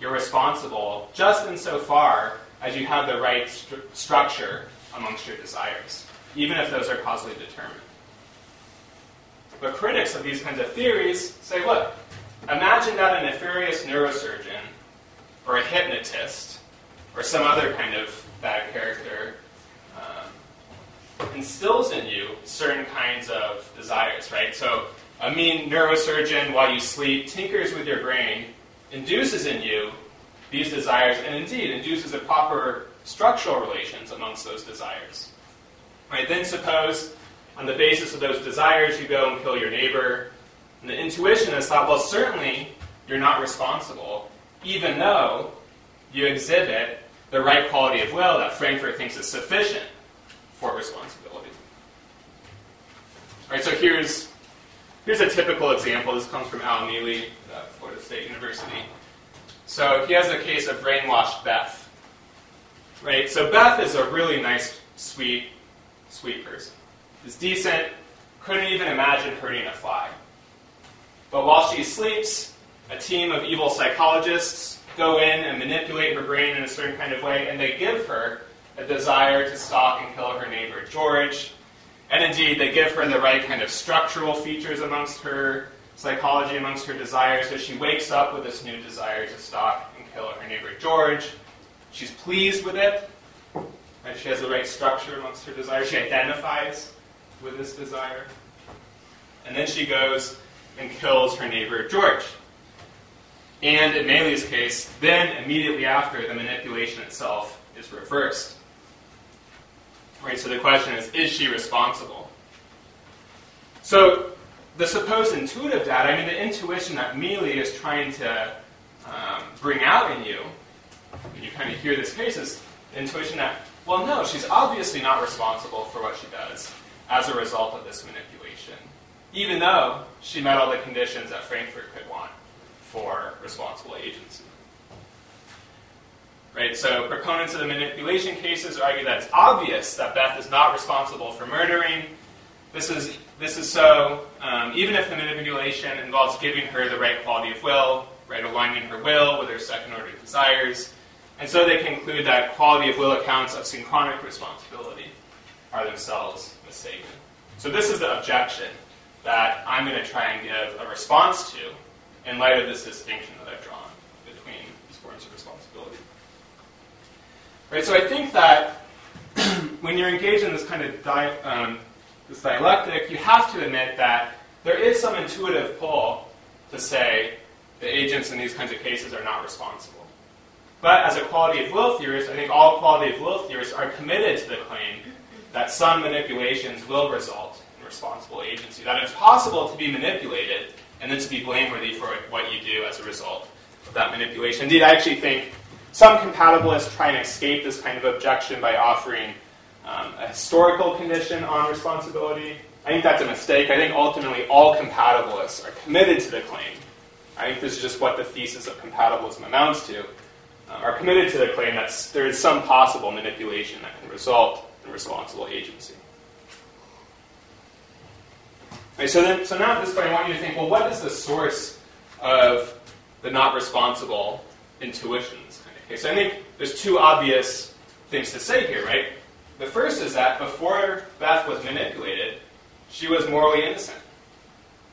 you're responsible just insofar as you have the right st- structure amongst your desires, even if those are causally determined. But critics of these kinds of theories say, look, imagine that a nefarious neurosurgeon or a hypnotist or some other kind of bad character instills in you certain kinds of desires, right? So a mean neurosurgeon, while you sleep, tinkers with your brain, induces in you these desires, and indeed induces the proper structural relations amongst those desires. Right? Then suppose, on the basis of those desires, you go and kill your neighbor. And the intuition has thought, well, certainly you're not responsible, even though you exhibit the right quality of will that Frankfurt thinks is sufficient for responsibility. All right, so here's, here's a typical example. This comes from Al Mele at Florida State University. So he has a case of brainwashed Beth. Right? So Beth is a really nice, sweet, sweet person. Is decent, couldn't even imagine hurting a fly. But while she sleeps, a team of evil psychologists go in and manipulate her brain in a certain kind of way, and they give her a desire to stalk and kill her neighbor George. And indeed, they give her the right kind of structural features amongst her psychology, amongst her desires. So she wakes up with this new desire to stalk and kill her neighbor George. She's pleased with it. and She has the right structure amongst her desires. She identifies with this desire. And then she goes and kills her neighbor George. And in Mele's case, then immediately after, the manipulation itself is reversed. Right, so the question is, is she responsible? So the supposed intuitive data, I mean, the intuition that Mele is trying to um, bring out in you, when you kind of hear this case, is the intuition that, well, no, she's obviously not responsible for what she does as a result of this manipulation, even though she met all the conditions that Frankfurt could want for responsible agency. Right, so proponents of the manipulation cases argue that it's obvious that Beth is not responsible for murdering. This is, this is so um, even if the manipulation involves giving her the right quality of will, right, aligning her will with her second order desires. And so they conclude that quality of will accounts of synchronic responsibility are themselves mistaken. So this is the objection that I'm going to try and give a response to in light of this distinction that I've drawn between these forms of responsibility. Right, so I think that [clears throat] when you're engaged in this kind of di- um, this dialectic, you have to admit that there is some intuitive pull to say the agents in these kinds of cases are not responsible. But as a quality of will theorist, I think all quality of will theorists are committed to the claim that some manipulations will result in responsible agency, that it's possible to be manipulated and then to be blameworthy for what you do as a result of that manipulation. Indeed, I actually think some compatibilists try and escape this kind of objection by offering um, a historical condition on responsibility. I think that's a mistake. I think ultimately all compatibilists are committed to the claim. I think this is just what the thesis of compatibilism amounts to. Uh, are committed to the claim that there is some possible manipulation that can result in responsible agency. Okay, so, then, so now at this point, I want you to think well, what is the source of the not responsible intuitions case? So I think there's two obvious things to say here, right? The first is that before Beth was manipulated, she was morally innocent.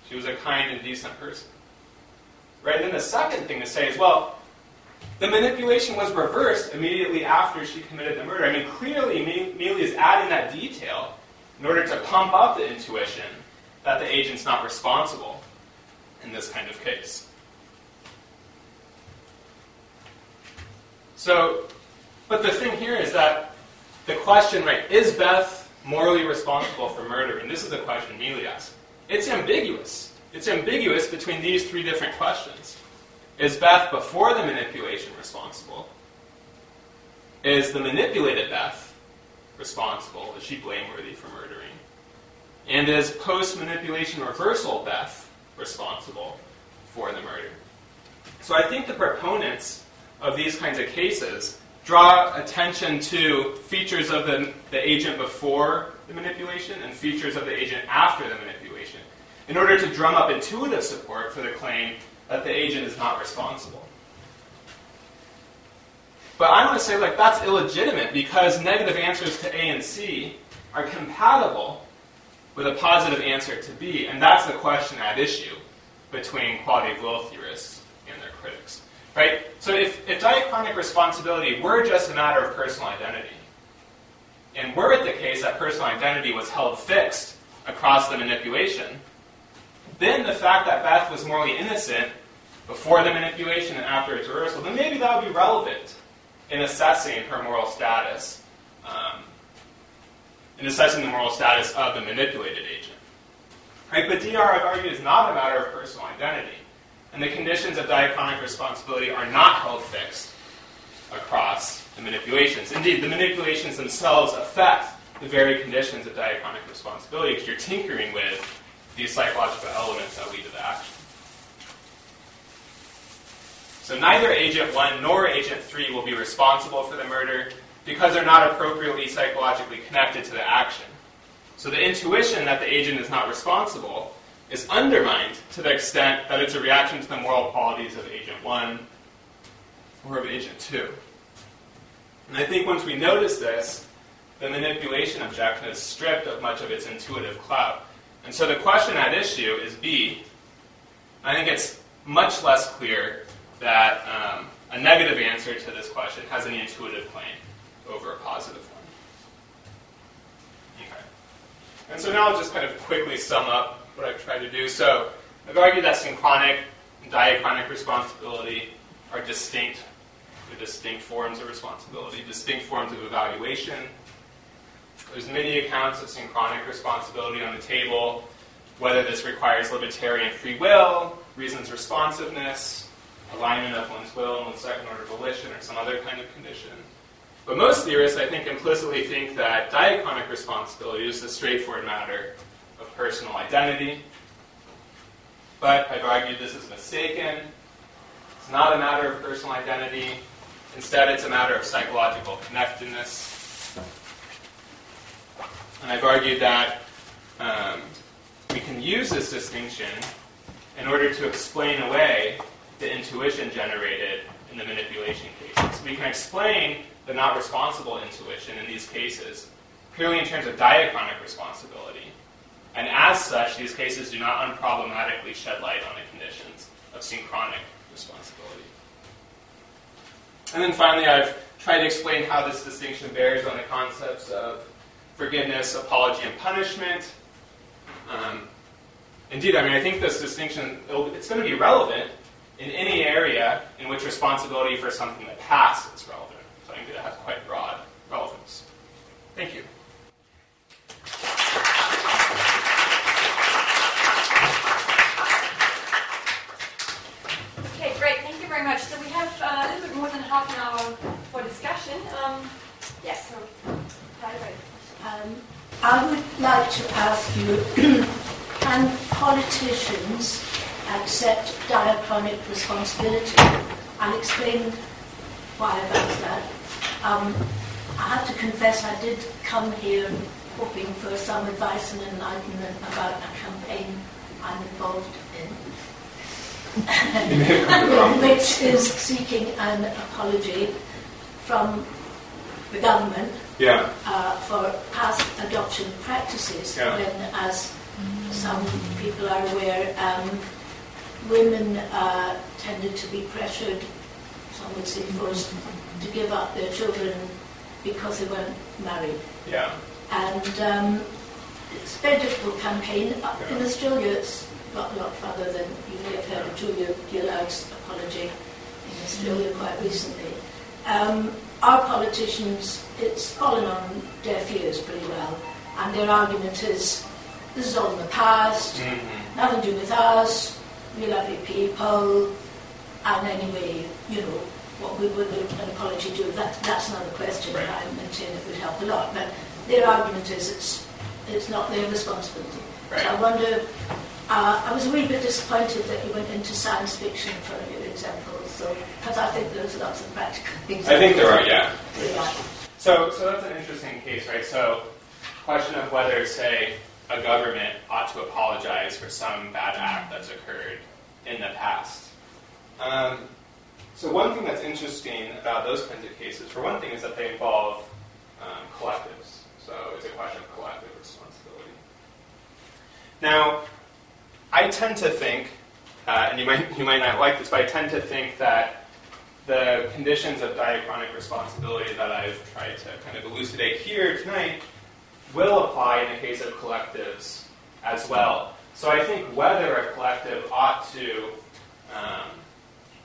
She was a kind and decent person. Right? And then the second thing to say is, well, the manipulation was reversed immediately after she committed the murder. I mean, clearly, Mele is adding that detail in order to pump up the intuition that the agent's not responsible in this kind of case. So, but the thing here is that the question, right, is Beth morally responsible for murder? And this is the question Mele asks. It's ambiguous. It's ambiguous between these three different questions. Is Beth before the manipulation responsible? Is the manipulated Beth responsible? Is she blameworthy for murdering? And is post manipulation reversal Beth responsible for the murder? So I think the proponents of these kinds of cases draw attention to features of the, the agent before the manipulation and features of the agent after the manipulation in order to drum up intuitive support for the claim that the agent is not responsible. But I want to say, like, that's illegitimate because negative answers to A and C are compatible with a positive answer to B, and that's the question at issue between quality of will theorists and their critics. Right? So if, if diachronic responsibility were just a matter of personal identity, and were it the case that personal identity was held fixed across the manipulation, then the fact that Beth was morally innocent before the manipulation and after its reversal, then maybe that would be relevant in assessing her moral status, um, in assessing the moral status of the manipulated agent. Right? But DR, I've argued, is not a matter of personal identity. And the conditions of diachronic responsibility are not held fixed across the manipulations. Indeed, the manipulations themselves affect the very conditions of diachronic responsibility because you're tinkering with these psychological elements that lead to the action. So neither Agent 1 nor Agent 3 will be responsible for the murder because they're not appropriately psychologically connected to the action. So the intuition that the agent is not responsible is undermined to the extent that it's a reaction to the moral qualities of Agent 1 or of Agent 2. And I think once we notice this, the manipulation objection is stripped of much of its intuitive clout. And so the question at issue is B. I think it's much less clear that um, a negative answer to this question has any intuitive claim over a positive one. And so now I'll just kind of quickly sum up what I've tried to do. So I've argued that synchronic and diachronic responsibility are distinct, they're distinct forms of responsibility, distinct forms of evaluation. There's many accounts of synchronic responsibility on the table, whether this requires libertarian free will, reasons responsiveness, alignment of one's will and one's second order volition, or some other kind of condition. But most theorists, I think, implicitly think that diachronic responsibility is a straightforward matter of personal identity. But I've argued this is mistaken. It's not a matter of personal identity. Instead, it's a matter of psychological connectedness. And I've argued that um, we can use this distinction in order to explain away the intuition generated in the manipulation cases. We can explain the not responsible intuition in these cases purely in terms of diachronic responsibility. And as such, these cases do not unproblematically shed light on the conditions of synchronic responsibility. And then finally, I've tried to explain how this distinction bears on the concepts of forgiveness, apology, and punishment. Um, indeed, I mean, I think this distinction, it's going to be relevant in any area in which responsibility for something that passed is relevant. So I think it has quite broad relevance. Thank you. Okay, great. Thank you very much. So we have uh, a little bit more than half an hour for discussion. Um, yes, so, um, I would like to ask you, [clears throat] can politicians accept diachronic responsibility? I'll explain why about that. Um, I have to confess I did come here hoping for some advice and enlightenment about a campaign I'm involved in, [laughs] which is seeking an apology from the government yeah. uh, for past adoption practices yeah. when, as some people are aware, um, women uh, tended to be pressured, some would say forced, to give up their children because they weren't married. Yeah. And um, it's a very difficult campaign. Yeah. In Australia, it's got a lot further than you may have heard of Julia Gillard's apology in Australia quite recently. Um, our politicians, it's fallen on deaf ears pretty well, and their argument is this is all in the past, mm-hmm. nothing to do with us, we love you people, and anyway, you know, what we would an apology do, that, that's another question, right. I maintain it would help a lot. But their argument is it's, it's not their responsibility. Right. So I wonder, uh, I was a wee bit disappointed that you went into science fiction for your examples, so, because I think there's lots of practical things. I think there are, yeah. yeah. So, so that's an interesting case, right? So, question of whether, say, a government ought to apologize for some bad act that's occurred in the past. Um, so one thing that's interesting about those kinds of cases, for one thing, is that they involve um, collectives. So it's a question of collective responsibility. Now, I tend to think, uh, and you might you might not like this, but I tend to think that the conditions of diachronic responsibility that I've tried to kind of elucidate here tonight will apply in the case of collectives as well. So I think whether a collective ought to um,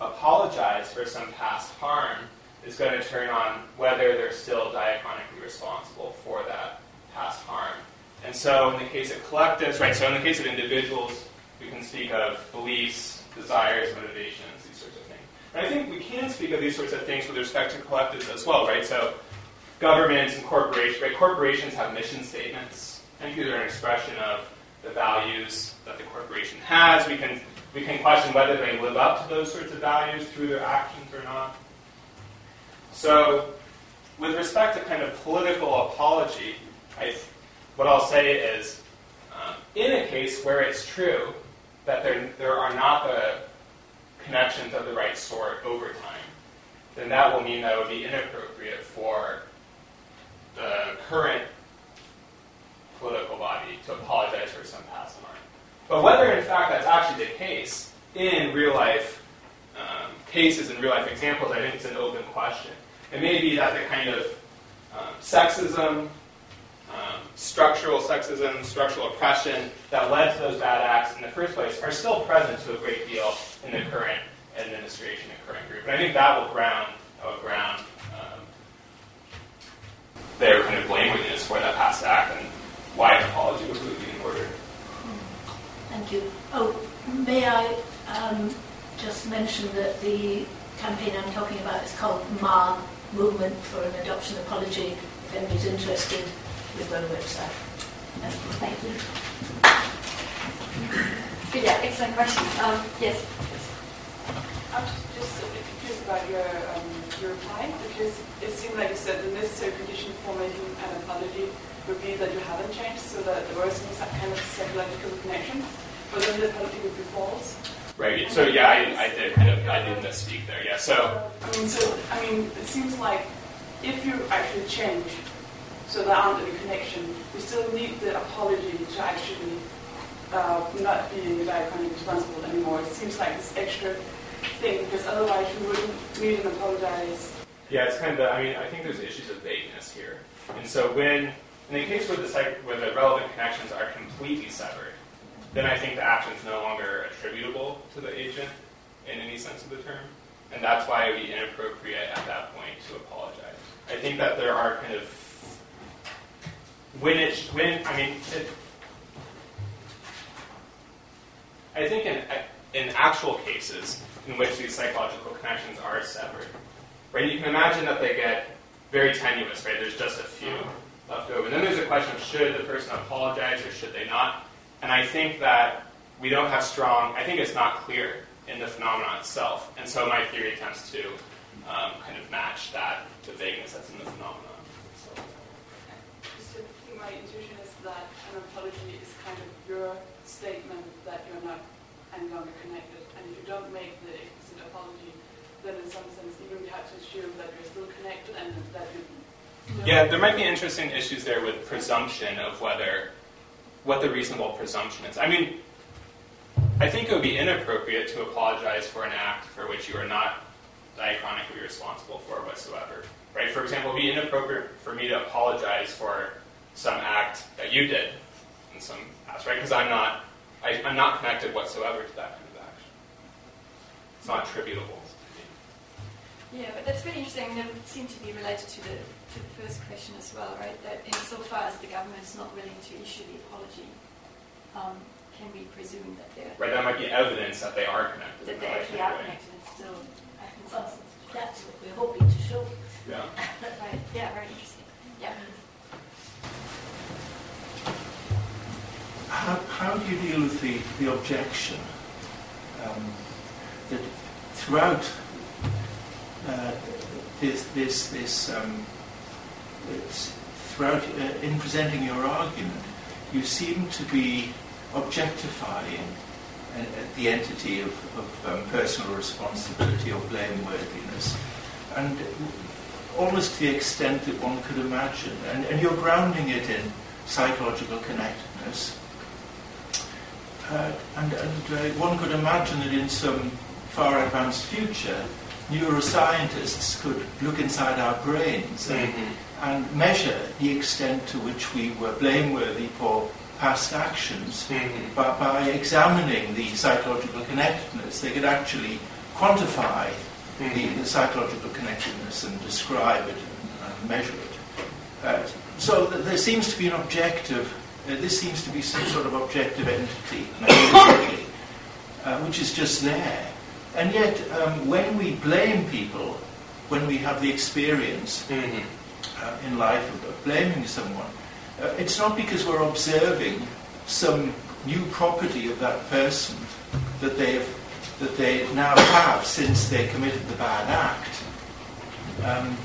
apologize for some past harm is going to turn on whether they're still diachronically responsible for that past harm. And so in the case of collectives, right, so in the case of individuals, we can speak of beliefs, desires, motivations, these sorts of things. And I think we can speak of these sorts of things with respect to collectives as well, right? So governments and corporations, right? Corporations have mission statements. I think these are an expression of the values that the corporation has. We can we can question whether they live up to those sorts of values through their actions or not. So, with respect to kind of political apology, I, what I'll say is, um, in a case where it's true that there, there are not the connections of the right sort over time, then that will mean that it would be inappropriate for the current political body to apologize for some past harm. But whether in fact that's actually the case in real life um, cases and real life examples, I think it's an open question. It may be that the kind of um, sexism, um, structural sexism, structural oppression that led to those bad acts in the first place are still present to a great deal in the current administration and current group. And I think that will ground, will ground um, their kind of blameworthiness for that past act and why an apology was really in order. Thank you. Oh, may I um, just mention that the campaign I'm talking about is called MA Movement for an Adoption Apology. If anybody's interested, we've got a website. Thank you. Good, yeah, excellent question. Um, yes. I'm just, just a bit confused about your, um, your reply because it seemed like you said the necessary condition for making an apology would be that you haven't changed, so that there was some kind of psychological connection, but then the apology would be false. Right. So yeah, I, I did kind of I did misspeak there. Yeah. So I mean, so I mean, it seems like if you actually change, so there aren't any connection, We still need the apology to actually uh, not be diachronically responsible anymore. It seems like this extra thing because otherwise we wouldn't meet and apologize. Yeah, it's kind of. The, I mean, I think there's issues of vagueness here, and so when in the case where the psych, where the relevant connections are completely severed, then I think the action is no longer attributable to the agent in any sense of the term, and that's why it would be inappropriate at that point to apologize. I think that there are kind of when it when I mean. It, I think in, in actual cases in which these psychological connections are severed, right, you can imagine that they get very tenuous, right? There's just a few left over. And then there's a question of should the person apologize or should they not? And I think that we don't have strong, I think it's not clear in the phenomenon itself. And so my theory attempts to um, kind of match that, the vagueness that's in the phenomenon. So. Just think my intuition is that an apology is kind of your statement that you're not any longer connected. And if you don't make the explicit apology, then in some sense, even you have to assume that you're still connected and that you. Yeah, there might be interesting issues there with presumption of whether what the reasonable presumption is. I mean, I think it would be inappropriate to apologize for an act for which you are not diachronically responsible for whatsoever. Right? For example, it would be inappropriate for me to apologize for some act that you did in some past, right? Because I'm not, I, am not connected whatsoever to that kind of action. It's not attributable. To me. Yeah, but that's really interesting. It would seem to be related to the to the first question as well, right? That insofar as the government is not willing to issue the apology, um, can we presume that they're right? That might be evidence that they are connected. That they actually are connected and still act in well, That's what we're hoping to show. Yeah. [laughs] right. Yeah. Very interesting. Yeah. How, how do you deal with the, the objection um, that throughout uh, this, this, this um, throughout uh, in presenting your argument, you seem to be objectifying uh, the entity of, of um, personal responsibility or blameworthiness, and almost to the extent that one could imagine, and, and you're grounding it in psychological connectedness. Uh, and, and uh, one could imagine that in some far advanced future, neuroscientists could look inside our brains and, mm-hmm. and measure the extent to which we were blameworthy for past actions mm-hmm. by, by, examining the psychological connectedness. They could actually quantify mm-hmm. the, the, psychological connectedness and describe it and, and measure it. Uh, so th- there seems to be an objective, uh, this seems to be some sort of objective entity, uh, which is just there. And yet, um, when we blame people, when we have the experience mm-hmm. uh, in life of blaming someone, uh, it's not because we're observing some new property of that person that they've that they now have since they committed the bad act. Um,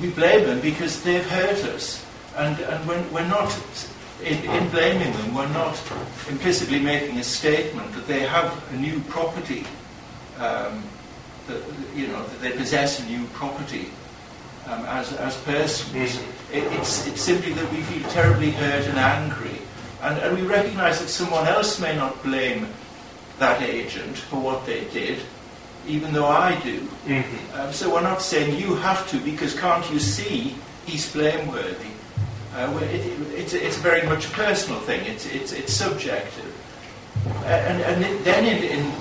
we blame them because they've hurt us, and and when we're not in, in, blaming them, we're not implicitly making a statement that they have a new property um, that, you know, that they possess a new property um, as, as persons. Mm-hmm. It, it's, it's simply that we feel terribly hurt and angry. And, and we recognize that someone else may not blame that agent for what they did, even though I do. Mm-hmm. Um, so we're not saying you have to, because can't you see he's blameworthy? Uh, it, it's, it's very much a personal thing. It's, it's, it's subjective. Uh, and and it, then in, in,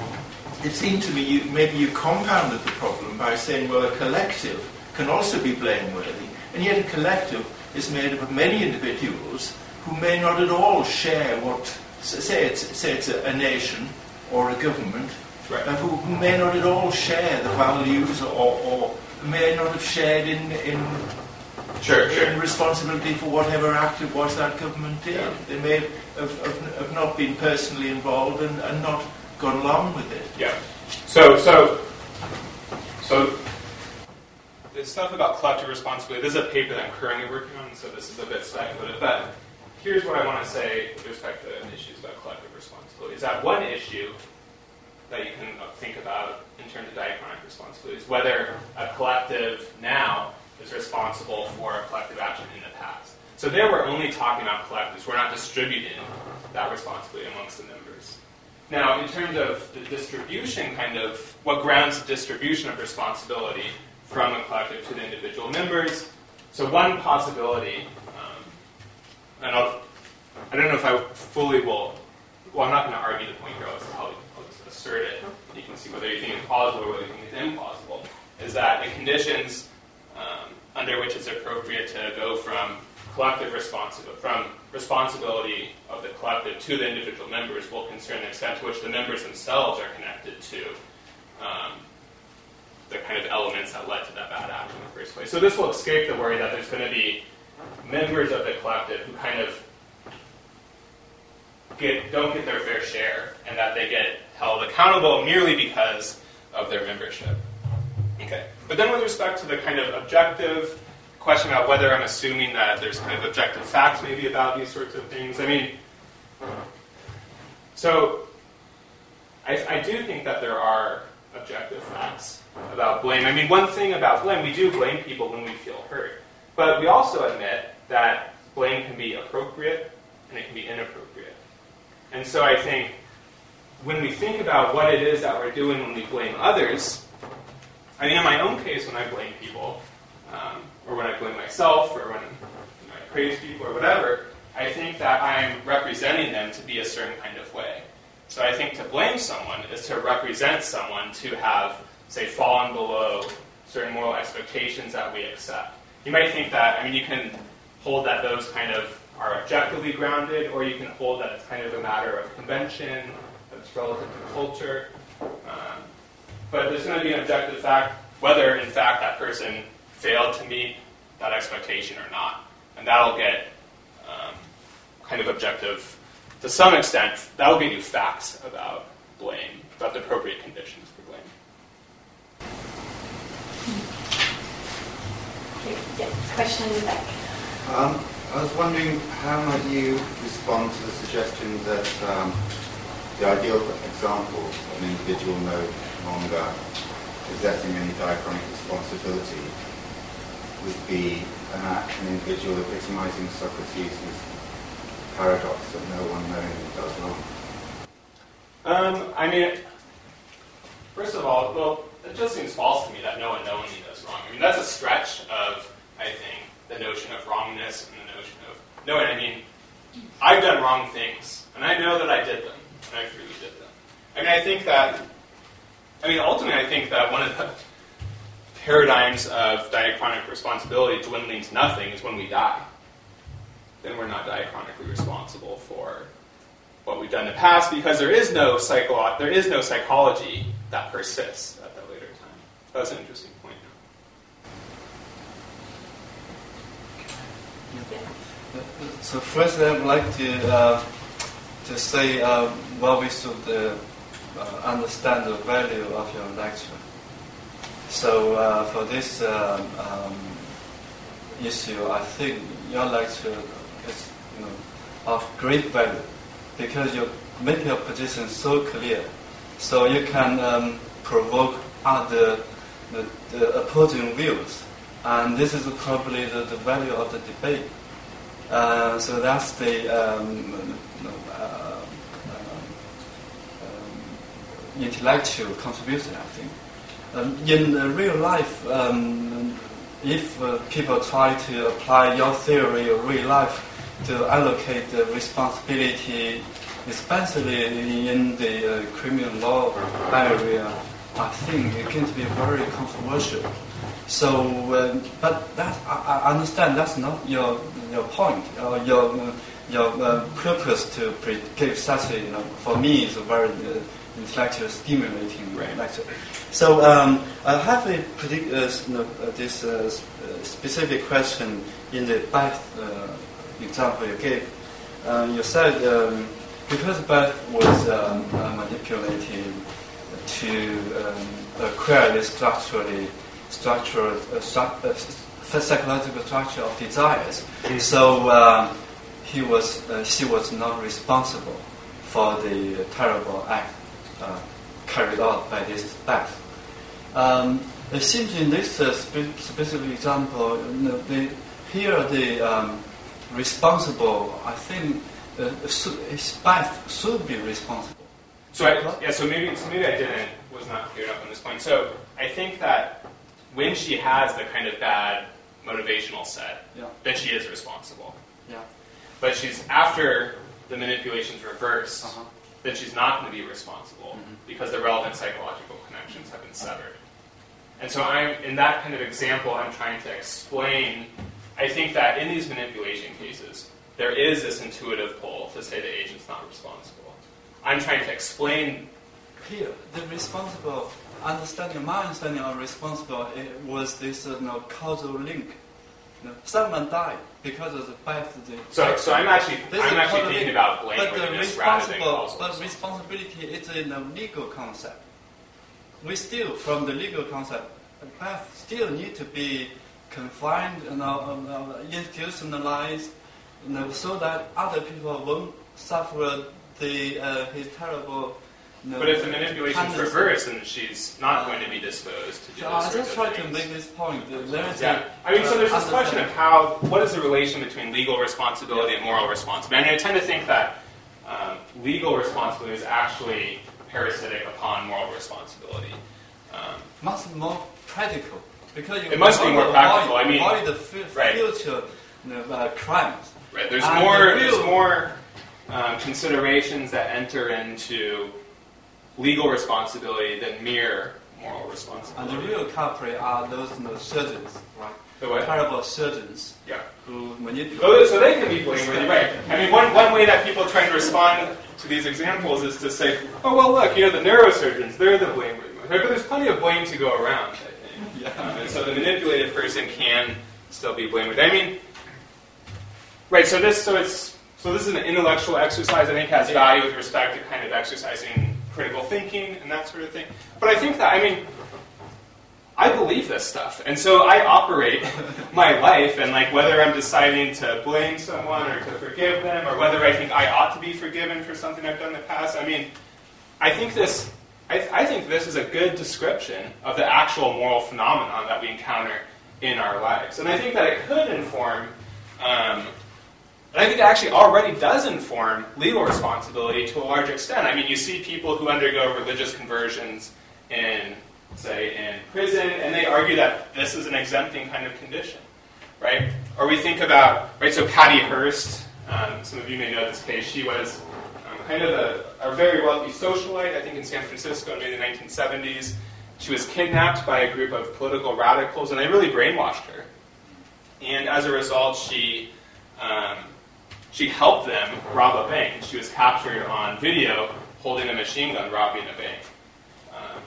it seemed to me you, maybe you compounded the problem by saying, well, a collective can also be blameworthy. And yet a collective is made up of many individuals who may not at all share what, say it's, say it's a, a nation or a government, Right. uh, who, who may not at all share the values or, or may not have shared in, in, Sure, in sure. responsibility for whatever act it was that government did. Yeah. They may have, have, have not been personally involved and, and not gone along with it. Yeah. So, so, so, the stuff about collective responsibility. This is a paper that I'm currently working on, so this is a bit speculative. But here's what I want to say with respect to issues about collective responsibility. Is that one issue that you can think about in terms of diachronic responsibilities, whether a collective now is responsible for collective action in the past. So there we're only talking about collectives. We're not distributing that responsibility amongst the members. Now, in terms of the distribution, kind of what grounds the distribution of responsibility from a collective to the individual members. So one possibility, um, and I'll, I don't know if I fully will. Well, I'm not going to argue the point here. I'll just, I'll just assert it. You can see whether you think it's plausible or whether you think it's implausible. Is that the conditions um, under which it's appropriate to go from collective responsibility from responsibility of the collective to the individual members will concern the extent to which the members themselves are connected to um, the kind of elements that led to that bad act in the first place. So this will escape the worry that there's going to be members of the collective who kind of get don't get their fair share and that they get held accountable merely because of their membership. Okay. But then with respect to the kind of objective question about whether I'm assuming that there's kind of objective facts maybe about these sorts of things, I mean, so I, I do think that there are objective facts about blame. I mean, one thing about blame, we do blame people when we feel hurt. But we also admit that blame can be appropriate and it can be inappropriate. And so I think when we think about what it is that we're doing when we blame others, I mean, in my own case, when I blame people, um, or when I blame myself, or when I praise people, or whatever, I think that I'm representing them to be a certain kind of way. So I think to blame someone is to represent someone to have, say, fallen below certain moral expectations that we accept. You might think that, I mean, you can hold that those kind of are objectively grounded, or you can hold that it's kind of a matter of convention, that's relative to culture. Um, but there's going to be an objective fact whether, in fact, that person failed to meet that expectation or not. And that'll get um, kind of objective to some extent. That'll give you facts about blame, about the appropriate conditions for blame. Yeah, question in the back. Um, I was wondering how might you respond to the suggestion that um, the ideal example of an individual no longer possessing any diachronic responsibility would be an, act, an individual epitomizing Socrates' paradox that no one knowingly does wrong. Um, I mean, first of all, well, it just seems false to me that no one knowingly does wrong. I mean, that's a stretch of, I think, the notion of wrongness and the notion of knowing. I mean, I've done wrong things, and I know that I did them, and I freely did them. I mean, I think that, I mean, ultimately, I think that one of the paradigms of diachronic responsibility dwindling to nothing is when we die. Then we're not diachronically responsible for what we've done in the past because there is no psycho- there is no psychology that persists at that later time. That's an interesting point. So first, I would like to uh, to say uh, why we should uh, understand the value of your lecture. So uh, for this um, um, issue, I think your lecture is you know, of great value because you make your position so clear, so you can um, provoke other the, the opposing views, and this is probably the, the value of the debate. Uh, so that's the um, you know, uh, um, intellectual contribution, I think. Um, in uh, real life, um, if uh, people try to apply your theory of real life to allocate the responsibility, especially in the uh, criminal law area, I think it can be very controversial. So, um, but that I, I understand that's not your your point, or your your uh, purpose to give such a you know for me is a very uh, intellectual stimulating Right. lecture. So um, I have a particular uh, you know, uh, this uh, uh, specific question in the Beth uh, example you gave. Um, you said um, because Beth was um, uh, manipulated to um, acquire this structurally structural stru- psychological structure of desires. So um, he was uh, she was not responsible for the terrible act uh, carried out by this Beth. Um, it seems in this uh, spe- specific example, you know, the, here the um, responsible, I think, uh, should, his should be responsible. So I, yeah, so maybe so maybe I didn't was not clear enough on this point. So I think that when she has the kind of bad motivational set, Yeah. then she is responsible. Yeah. But she's after the manipulation's reversed, Uh-huh. Then she's not going to be responsible Mhm. because the relevant psychological connections have been severed. And so I'm in that kind of example, I'm trying to explain. I think that in these manipulation cases, there is this intuitive pull to say the agent's not responsible. I'm trying to explain Here, the responsible understanding, my understanding of responsible it was this uh, you know, causal link. Someone died because of the Beth. The So, so I'm actually, This I'm actually thinking about But the responsible, but responsibility is in a legal concept. We still, from the legal concept, Beth still need to be confined, you know, um, uh, institutionalized, you know, so that other people won't suffer the uh, his terrible. You know, But if the manipulation is reversed, then she's not going to be disposed to do So those I sorts just of try to make this point. that There is Yeah, a, I mean, so there's this question of how, what is the relation between legal responsibility and moral responsibility? I mean, I tend to think that um, legal responsibility is actually parasitic upon moral responsibility. Um, must be more practical because you It must be more to practical, Avoid, I mean- avoid the f- Right. future you know, uh, crimes. right? There's And more, the there's more um, considerations that enter into legal responsibility than mere moral responsibility. And the real culprit are those you know, surgeons, right? The what? Terrible surgeons Yeah. who manipulate. Oh, so they can be blameworthy, right? I mean, one, one way that people try to respond to these examples is to say, oh, well, look, you know, the neurosurgeons, they're the blameworthy ones. Right? But there's plenty of blame to go around, I think. [laughs] Yeah. Um, and so the manipulated person can still be blameworthy. I mean, right, so this, so it's, so this is an intellectual exercise I think has value with respect to kind of exercising critical thinking and that sort of thing. But I think that, I mean, I believe this stuff. And so I operate [laughs] my life and like whether I'm deciding to blame someone or to forgive them or whether I think I ought to be forgiven for something I've done in the past. I mean, I think this I, I think this is a good description of the actual moral phenomenon that we encounter in our lives. And I think that it could inform um, and I think it actually already does inform legal responsibility to a large extent. I mean, you see people who undergo religious conversions in, say, in prison, and they argue that this is an exempting kind of condition, right? Or we think about, right, so Patty Hearst, um, some of you may know this case, she was um, kind of a, a very wealthy socialite, I think in San Francisco in the 1970s. She was kidnapped by a group of political radicals, and they really brainwashed her. And as a result, she um, she helped them rob a bank. She was captured on video holding a machine gun robbing a bank. Um,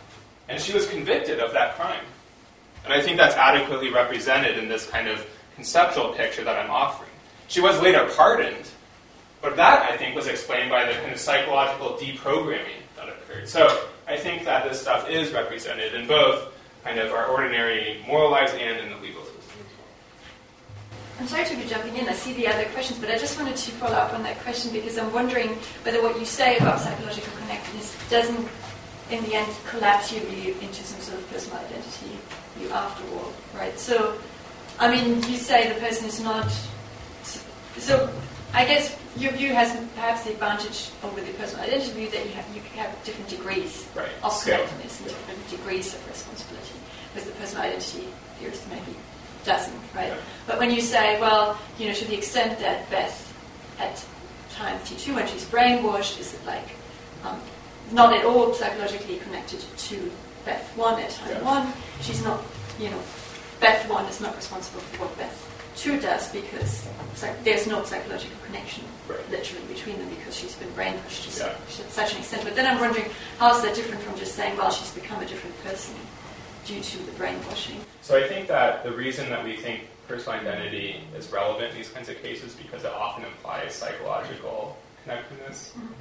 and she was convicted of that crime. And I think that's adequately represented in this kind of conceptual picture that I'm offering. She was later pardoned, but that, I think, was explained by the kind of psychological deprogramming that occurred. So I think that this stuff is represented in both kind of our ordinary moral lives and in the legal. I'm sorry to be jumping in. I see the other questions, but I just wanted to follow up on that question because I'm wondering whether what you say about psychological connectedness doesn't, in the end, collapse you view into some sort of personal identity you after all, right? So, I mean, you say the person is not. So, I guess your view has perhaps the advantage over the personal identity view that you have you have different degrees Right. of connectedness and different degrees of responsibility, with the personal identity theorists maybe doesn't, right? Yeah. But when you say, well, you know, to the extent that Beth at time T2 when she's brainwashed, is it like um, not at all psychologically connected to Beth 1 at time Yeah. 1? She's not, you know, Beth 1 is not responsible for what Beth 2 does because psych- there's no psychological connection Right. literally between them because she's been brainwashed to Yeah. to such an extent. But then I'm wondering, how is that different from just saying, well, she's become a different person due to the brainwashing? So I think that the reason that we think personal identity is relevant in these kinds of cases because it often implies psychological connectedness. Mm-hmm.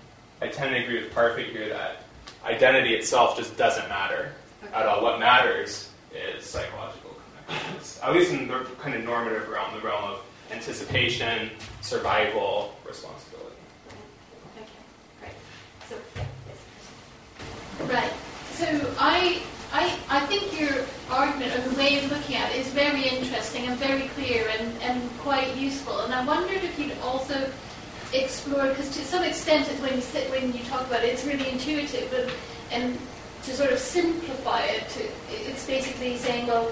I tend to agree with Parfit here that identity itself just doesn't matter at all. What matters is psychological connectedness, at least in the kind of normative realm, the realm of anticipation, survival, responsibility. Okay, great. So, yes, Right. So I, I, I think your argument or the way of looking at it is very interesting and very clear and, and quite useful. And I wondered if you'd also explore, because to some extent, when you sit, when you talk about it, it's really intuitive. But, and to sort of simplify it, to, it's basically saying, well,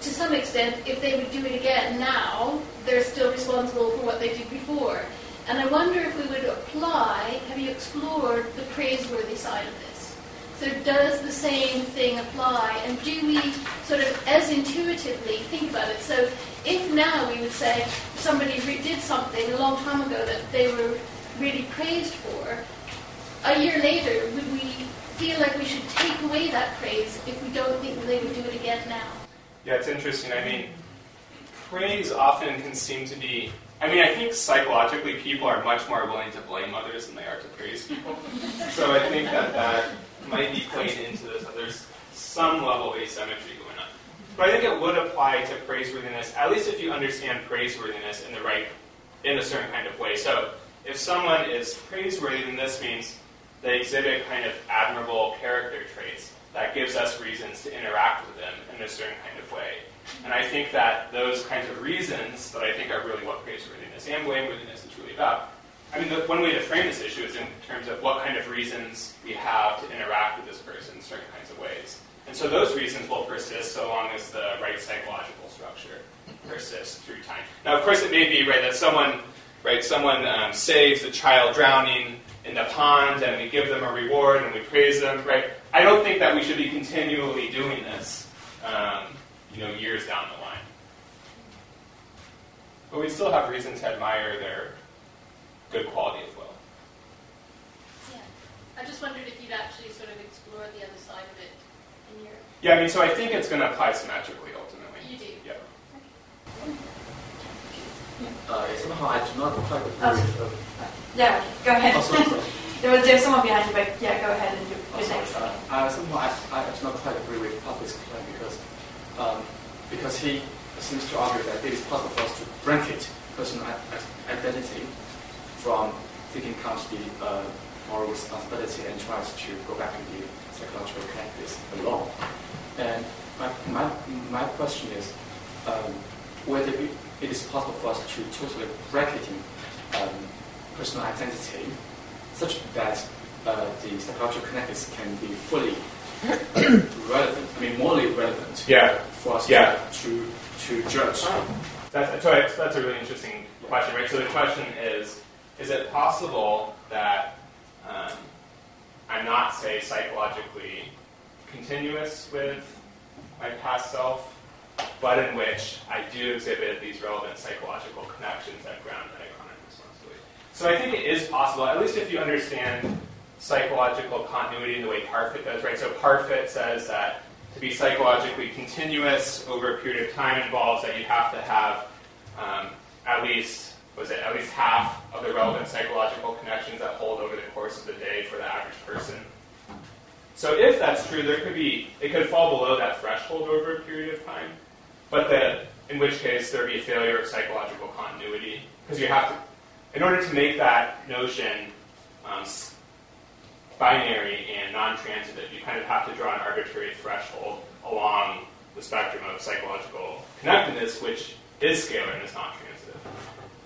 to some extent, if they would do it again now, they're still responsible for what they did before. And I wonder if we would apply, have you explored the praiseworthy side of this? So does the same thing apply? And do we sort of as intuitively think about it? So if now we would say somebody did something a long time ago that they were really praised for, a year later, would we feel like we should take away that praise if we don't think they would do it again now? Yeah, it's interesting. I mean, praise often can seem to be. I mean, I think psychologically people are much more willing to blame others than they are to praise people. so I think that that might be played into this. That there's some level of asymmetry going on. But I think it would apply to praiseworthiness, at least if you understand praiseworthiness in the right, in a certain kind of way. So if someone is praiseworthy, then this means they exhibit kind of admirable character traits that gives us reasons to interact with them in a certain kind of way. And I think that those kinds of reasons that I think are really what praiseworthiness and blameworthiness is really about. I mean, the, one way to frame this issue is in terms of what kind of reasons we have to interact with this person in certain kinds of ways. And so those reasons will persist so long as the right psychological structure persists through time. Now, of course, it may be right that someone, right, someone um, saves a child drowning in the pond, and we give them a reward and we praise them, right? I don't think that we should be continually doing this, um, you know, years down the line. But we still have reason to admire their good quality as well. Yeah. I just wondered if you'd actually sort of explored the other side of it in your. Yeah, I mean, so I think it's going to apply symmetrically ultimately. You do. Yeah. Uh, somehow I do not quite agree Oh. with. Uh, Yeah, go ahead. oh, sorry, sorry. [laughs] there was there's someone behind you, but yeah, go ahead and do Oh, your sorry. next. Uh, uh, somehow I, I do not quite agree with Parfit's claim because um, because he seems to argue that it is possible for us to bracket personal i- i- identity from taking account the uh, moral responsibility and tries to go back to the psychological practice alone. And my, my, my question is um, whether it it is possible for us to totally bracketing um, personal identity such that uh, the psychological connectedness can be fully [coughs] relevant, I mean morally relevant Yeah. for us Yeah. to, to judge. That's, so that's, that's a really interesting question, right? So the question is, is it possible that um, I'm not, say, psychologically continuous with my past self, but in which I do exhibit these relevant psychological connections that ground diachronic responsibility? So I think it is possible, at least if you understand psychological continuity in the way Parfit does, right? So Parfit says that to be psychologically continuous over a period of time involves that you have to have um, at least was it at least half of the relevant psychological connections that hold over the course of the day for the average person. So if that's true, there could be it could fall below that threshold over a period of time, but that in which case there'd be a failure of psychological continuity because you have to, in order to make that notion um, binary and non-transitive, you kind of have to draw an arbitrary threshold along the spectrum of psychological connectedness, which is scalar and is not transitive.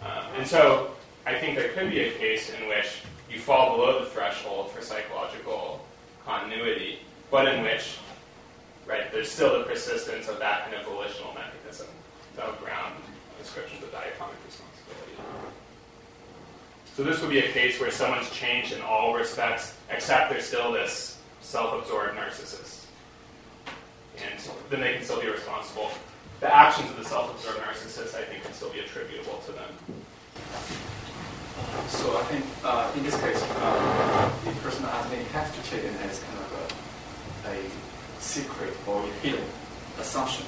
Um, and so I think there could be a case in which you fall below the threshold for psychological continuity, but in which right, there's still the persistence of that kind of volitional mechanism. that'll ground descriptions of diachronic responsibility. So this would be a case where someone's changed in all respects, except they're still this self-absorbed narcissist. And then they can still be responsible. The actions of the self-absorbed narcissist, I think, can still be attributable to them. So I think uh, in this case, uh, the person may have to take it as kind of a, a secret or a hidden assumption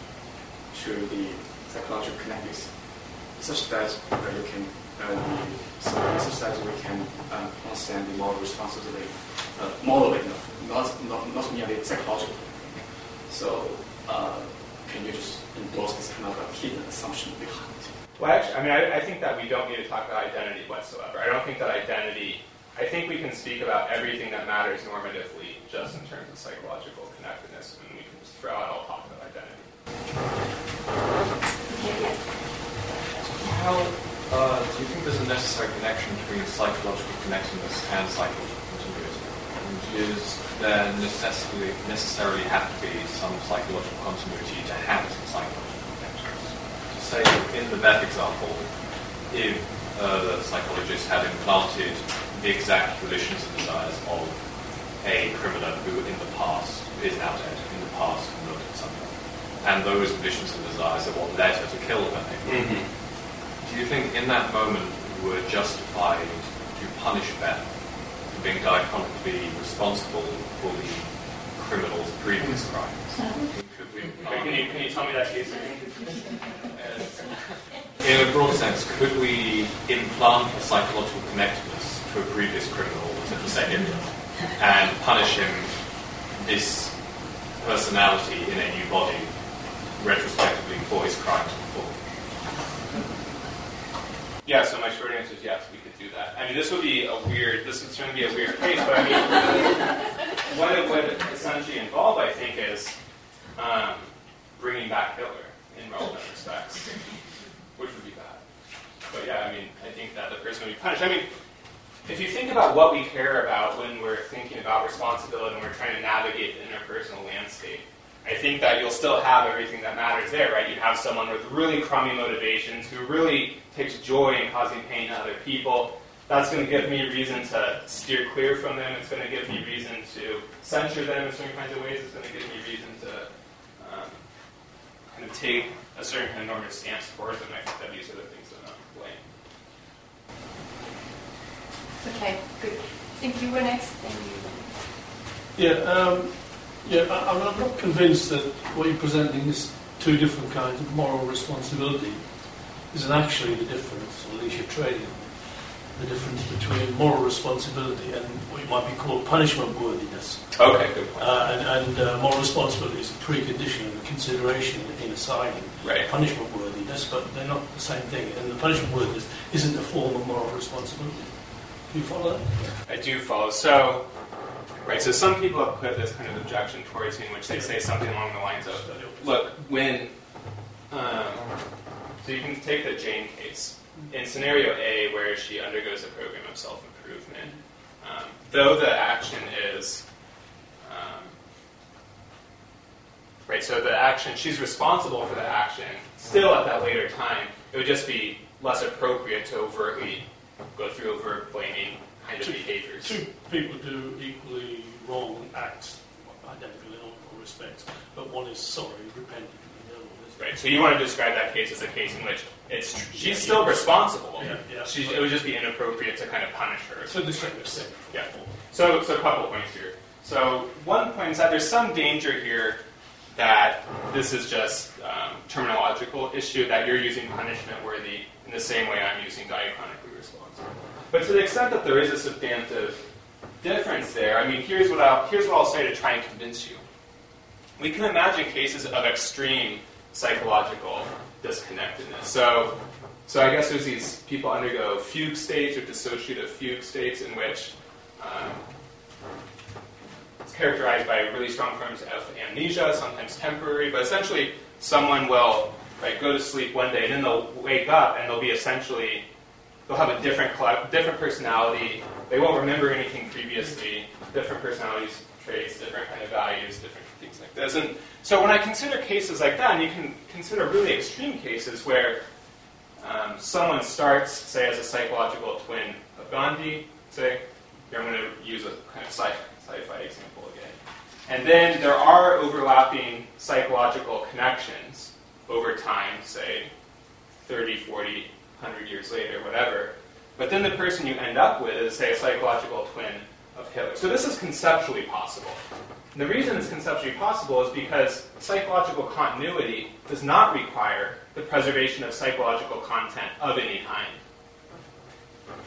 to the psychological connectedness, such that uh, you can uh, so such that we can um, understand the moral responsibility, uh, morally, not, not, not merely psychologically. So uh, can you just endorse this kind of a hidden assumption behind? Well, actually, I mean, I, I, think that we don't need to talk about identity whatsoever. I don't think that identity, I think we can speak about everything that matters normatively just in terms of psychological connectedness, and we can just throw out all talk about identity. How uh, do you think there's a necessary connection between psychological connectedness and psychological continuity? And is there necessarily, necessarily have to be some psychological continuity to have some psychological say in the Beth example, if uh, the psychologist had implanted the exact volitions and desires of a criminal who in the past is now dead, in the past murdered someone, and those volitions and desires are what led her to kill her mm-hmm. do you think in that moment you were justified to punish Beth being diachronically responsible for the criminal's previous crimes? Can you, can you tell me that case? In a broad sense, could we implant a psychological connectedness to a previous criminal, to the say Hitler, and punish him this personality in a new body retrospectively for his crimes before? Yeah, so my short answer is yes, I mean, this would be a weird, this is going to be a weird case, but I mean, [laughs] what it would essentially involve, I think, is um, bringing back Hitler in relevant respects, which would be bad. But yeah, I mean, I think that the person would be punished. I mean, if you think about what we care about when we're thinking about responsibility and we're trying to navigate the interpersonal landscape, I think that you'll still have everything that matters there, right? You have someone with really crummy motivations who really takes joy in causing pain to other people. That's going to give me reason to steer clear from them. It's going to give me reason to censure them in certain kinds of ways. It's going to give me reason to kind of take a certain kind of normative stance towards them. I think that these are the things that I'm not playing. Okay, good. I think you were next. Thank you. Yeah, um, yeah. I, am not convinced that what you're presenting is two different kinds of moral responsibility isn't actually the difference, or at least you're trading the difference between moral responsibility and what you might be called punishment worthiness. Okay, good point. Uh, and, and uh, moral responsibility is a precondition and a consideration in assigning right. punishment worthiness, but they're not the same thing. And the punishment worthiness isn't a form of moral responsibility. Do you follow that? I do follow. So, right, so some people have put this kind of objection towards me in which they say something along the lines of, look, when, um, so you can take the Jane case in scenario A, where she undergoes a program of self improvement, um, though the action is um, right, so the action she's responsible for the action. Still, at that later time, it would just be less appropriate to overtly go through overt blaming kind of two, behaviors. Two people do equally wrong acts, identical in all respects, but one is sorry, repentant, Right. So you want to describe that case as a case in which it's she's still responsible. Yeah, yeah. She, it would just be inappropriate to kind of punish her. So the same extent. Yeah. So so a couple points here. So one point is that there's some danger here that this is just um, terminological issue that you're using punishment worthy in the same way I'm using diachronically responsible. But to the extent that there is a substantive difference there, I mean, here's what I'll here's what I'll say to try and convince you. We can imagine cases of extreme psychological disconnectedness. So, so I guess there's these people undergo fugue states or dissociative fugue states in which um, it's characterized by really strong forms of amnesia, sometimes temporary, but essentially someone will right, go to sleep one day and then they'll wake up and they'll be essentially they'll have a different different personality. They won't remember anything previously. Different personalities traits, different kind of values, different things like this. And So when I consider cases like that, and you can consider really extreme cases where um, someone starts, say, as a psychological twin of Gandhi, say, here I'm going to use a kind of sci- sci-fi example again. And then there are overlapping psychological connections over time, say 30, 40, 100 years later, whatever. But then the person you end up with is, say, a psychological twin of Hitler. So this is conceptually possible. And the reason it's conceptually possible is because psychological continuity does not require the preservation of psychological content of any kind.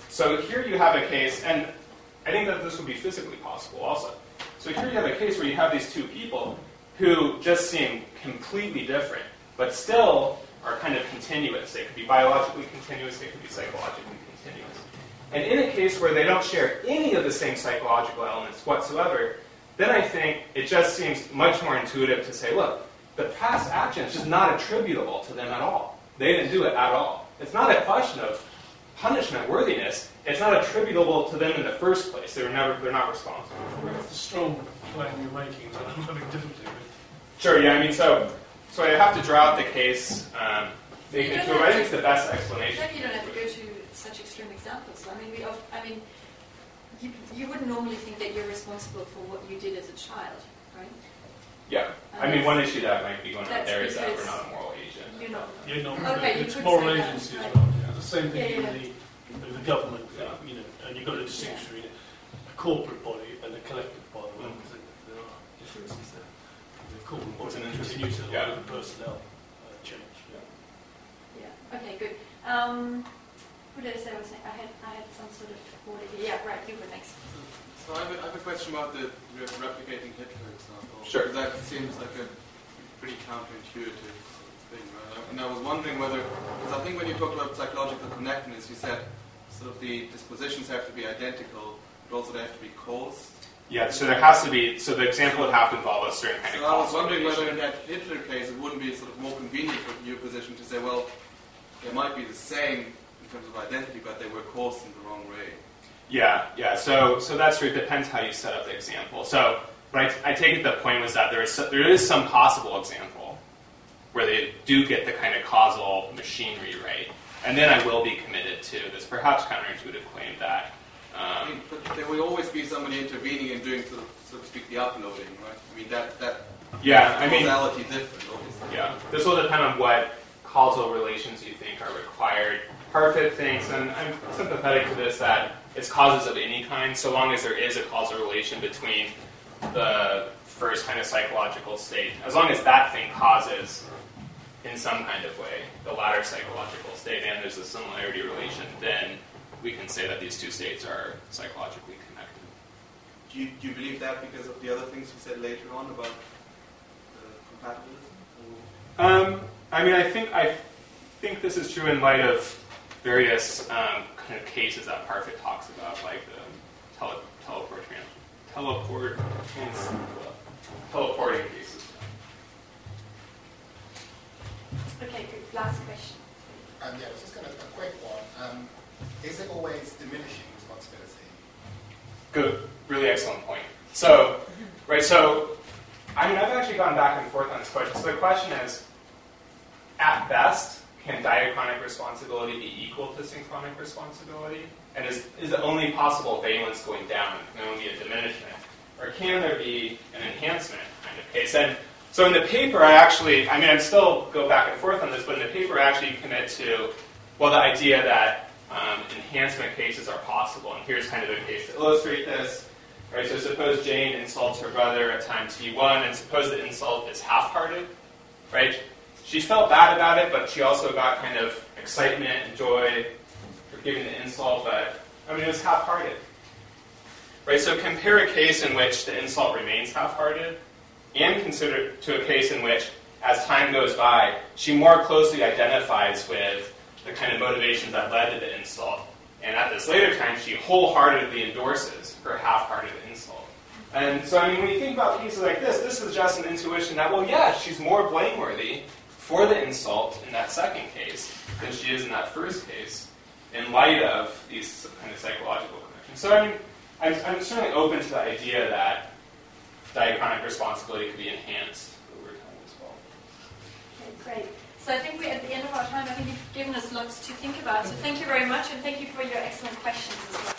So here you have a case, and I think that this would be physically possible also. So here you have a case where you have these two people who just seem completely different, but still are kind of continuous. They could be biologically continuous, they could be psychologically. And in a case where they don't share any of the same psychological elements whatsoever, then I think it just seems much more intuitive to say, look, the past action is just not attributable to them at all. They didn't do it at all. It's not a question of punishment worthiness. It's not attributable to them in the first place. They were never, they're not responsible for it. That's the strong claim you're making that I'm having difficulty with. Sure, yeah, I mean, so, so I have to draw out the case, um, make You it don't to it. have I think it's the best explanation. Maybe you don't have to go to such extreme examples. I mean, we, of, I mean, you, you wouldn't normally think that you're responsible for what you did as a child, right? Yeah. I mean, one issue that might be going on there is that we're not a moral agent. You're not. You're not, Okay, it's could moral say that, agency right. as well. Yeah. The same thing Yeah, yeah. the, in the government, uh, you know, and you've got to distinguish between a corporate body and a collective body, Mm. because there are differences there. The corporate What's body an interesting- continues to yeah. allow the personnel uh, change. Yeah. Okay, good. Um, who did I say was next? I had, I had some sort of order. Yeah, right. You were next. So I have, a, I have a question about the re- replicating Hitler example. Sure. That seems like a pretty counterintuitive thing, right? And I was wondering whether, because I think when you talked about psychological connectedness, you said sort of the dispositions have to be identical, but also they have to be caused. Yeah, so there has to be, so the example would have to involve a certain kind So of I was wondering whether in that Hitler case it wouldn't be sort of more convenient for your position to say, well, they might be the same in terms of identity, but they were caused in the wrong way. Yeah, yeah. So, so that's true. It depends how you set up the example. So, but I, I take it the point was that there is so- there is some possible example where they do get the kind of causal machinery right, and then I will be committed to this perhaps counterintuitive claim that. I Um, mean, but there will always be somebody intervening and doing, of, so to speak, the uploading, right? I mean, that that Yeah, I mean- causality different, obviously. yeah, this will depend on what causal relations you think are required. Parfit thinks, and I'm sympathetic to this, that it's causes of any kind, so long as there is a causal relation between the first kind of psychological state, as long as that thing causes in some kind of way the latter psychological state, and there's a similarity relation, then we can say that these two states are psychologically connected. Do you, do you believe that because of the other things you said later on about the compatibilism? Um, I mean, I think I think this is true in light of various um, kind of cases that Parfit talks about, like the tele- teleport trans- teleport trans- teleporting cases. Okay, good. Last question. Um, yeah, I was just going to, a quick one. Um, is it always diminishing responsibility? Good, really excellent point. So, right, so I mean, I've actually gone back and forth on this question. So the question is, at best, can diachronic responsibility be equal to synchronic responsibility? And is, is the only possible valence going down? Can there only be a diminishment? Or can there be an enhancement kind of case? And so in the paper, I actually, I mean, I'm still go back and forth on this, but in the paper, I actually commit to, well, the idea that um, enhancement cases are possible. And here's kind of a case to illustrate this. Right, so suppose Jane insults her brother at time t1, and suppose the insult is half-hearted, right? She felt bad about it, but she also got kind of excitement and joy for giving the insult, but I mean, it was half-hearted. Right, so compare a case in which the insult remains half-hearted, and consider to a case in which, as time goes by, she more closely identifies with the kind of motivations that led to the insult, and at this later time, she wholeheartedly endorses her half-hearted insult. And so, I mean, when you think about cases like this, this is just an intuition that, well, yeah, she's more blameworthy for the insult in that second case than she is in that first case, in light of these kind of psychological connections. So, I mean, I'm, I'm certainly open to the idea that diachronic responsibility could be enhanced over time. As well. Okay, great. So I think we're at the end of our time. I think you've given us lots to think about. So thank you very much, and thank you for your excellent questions as well.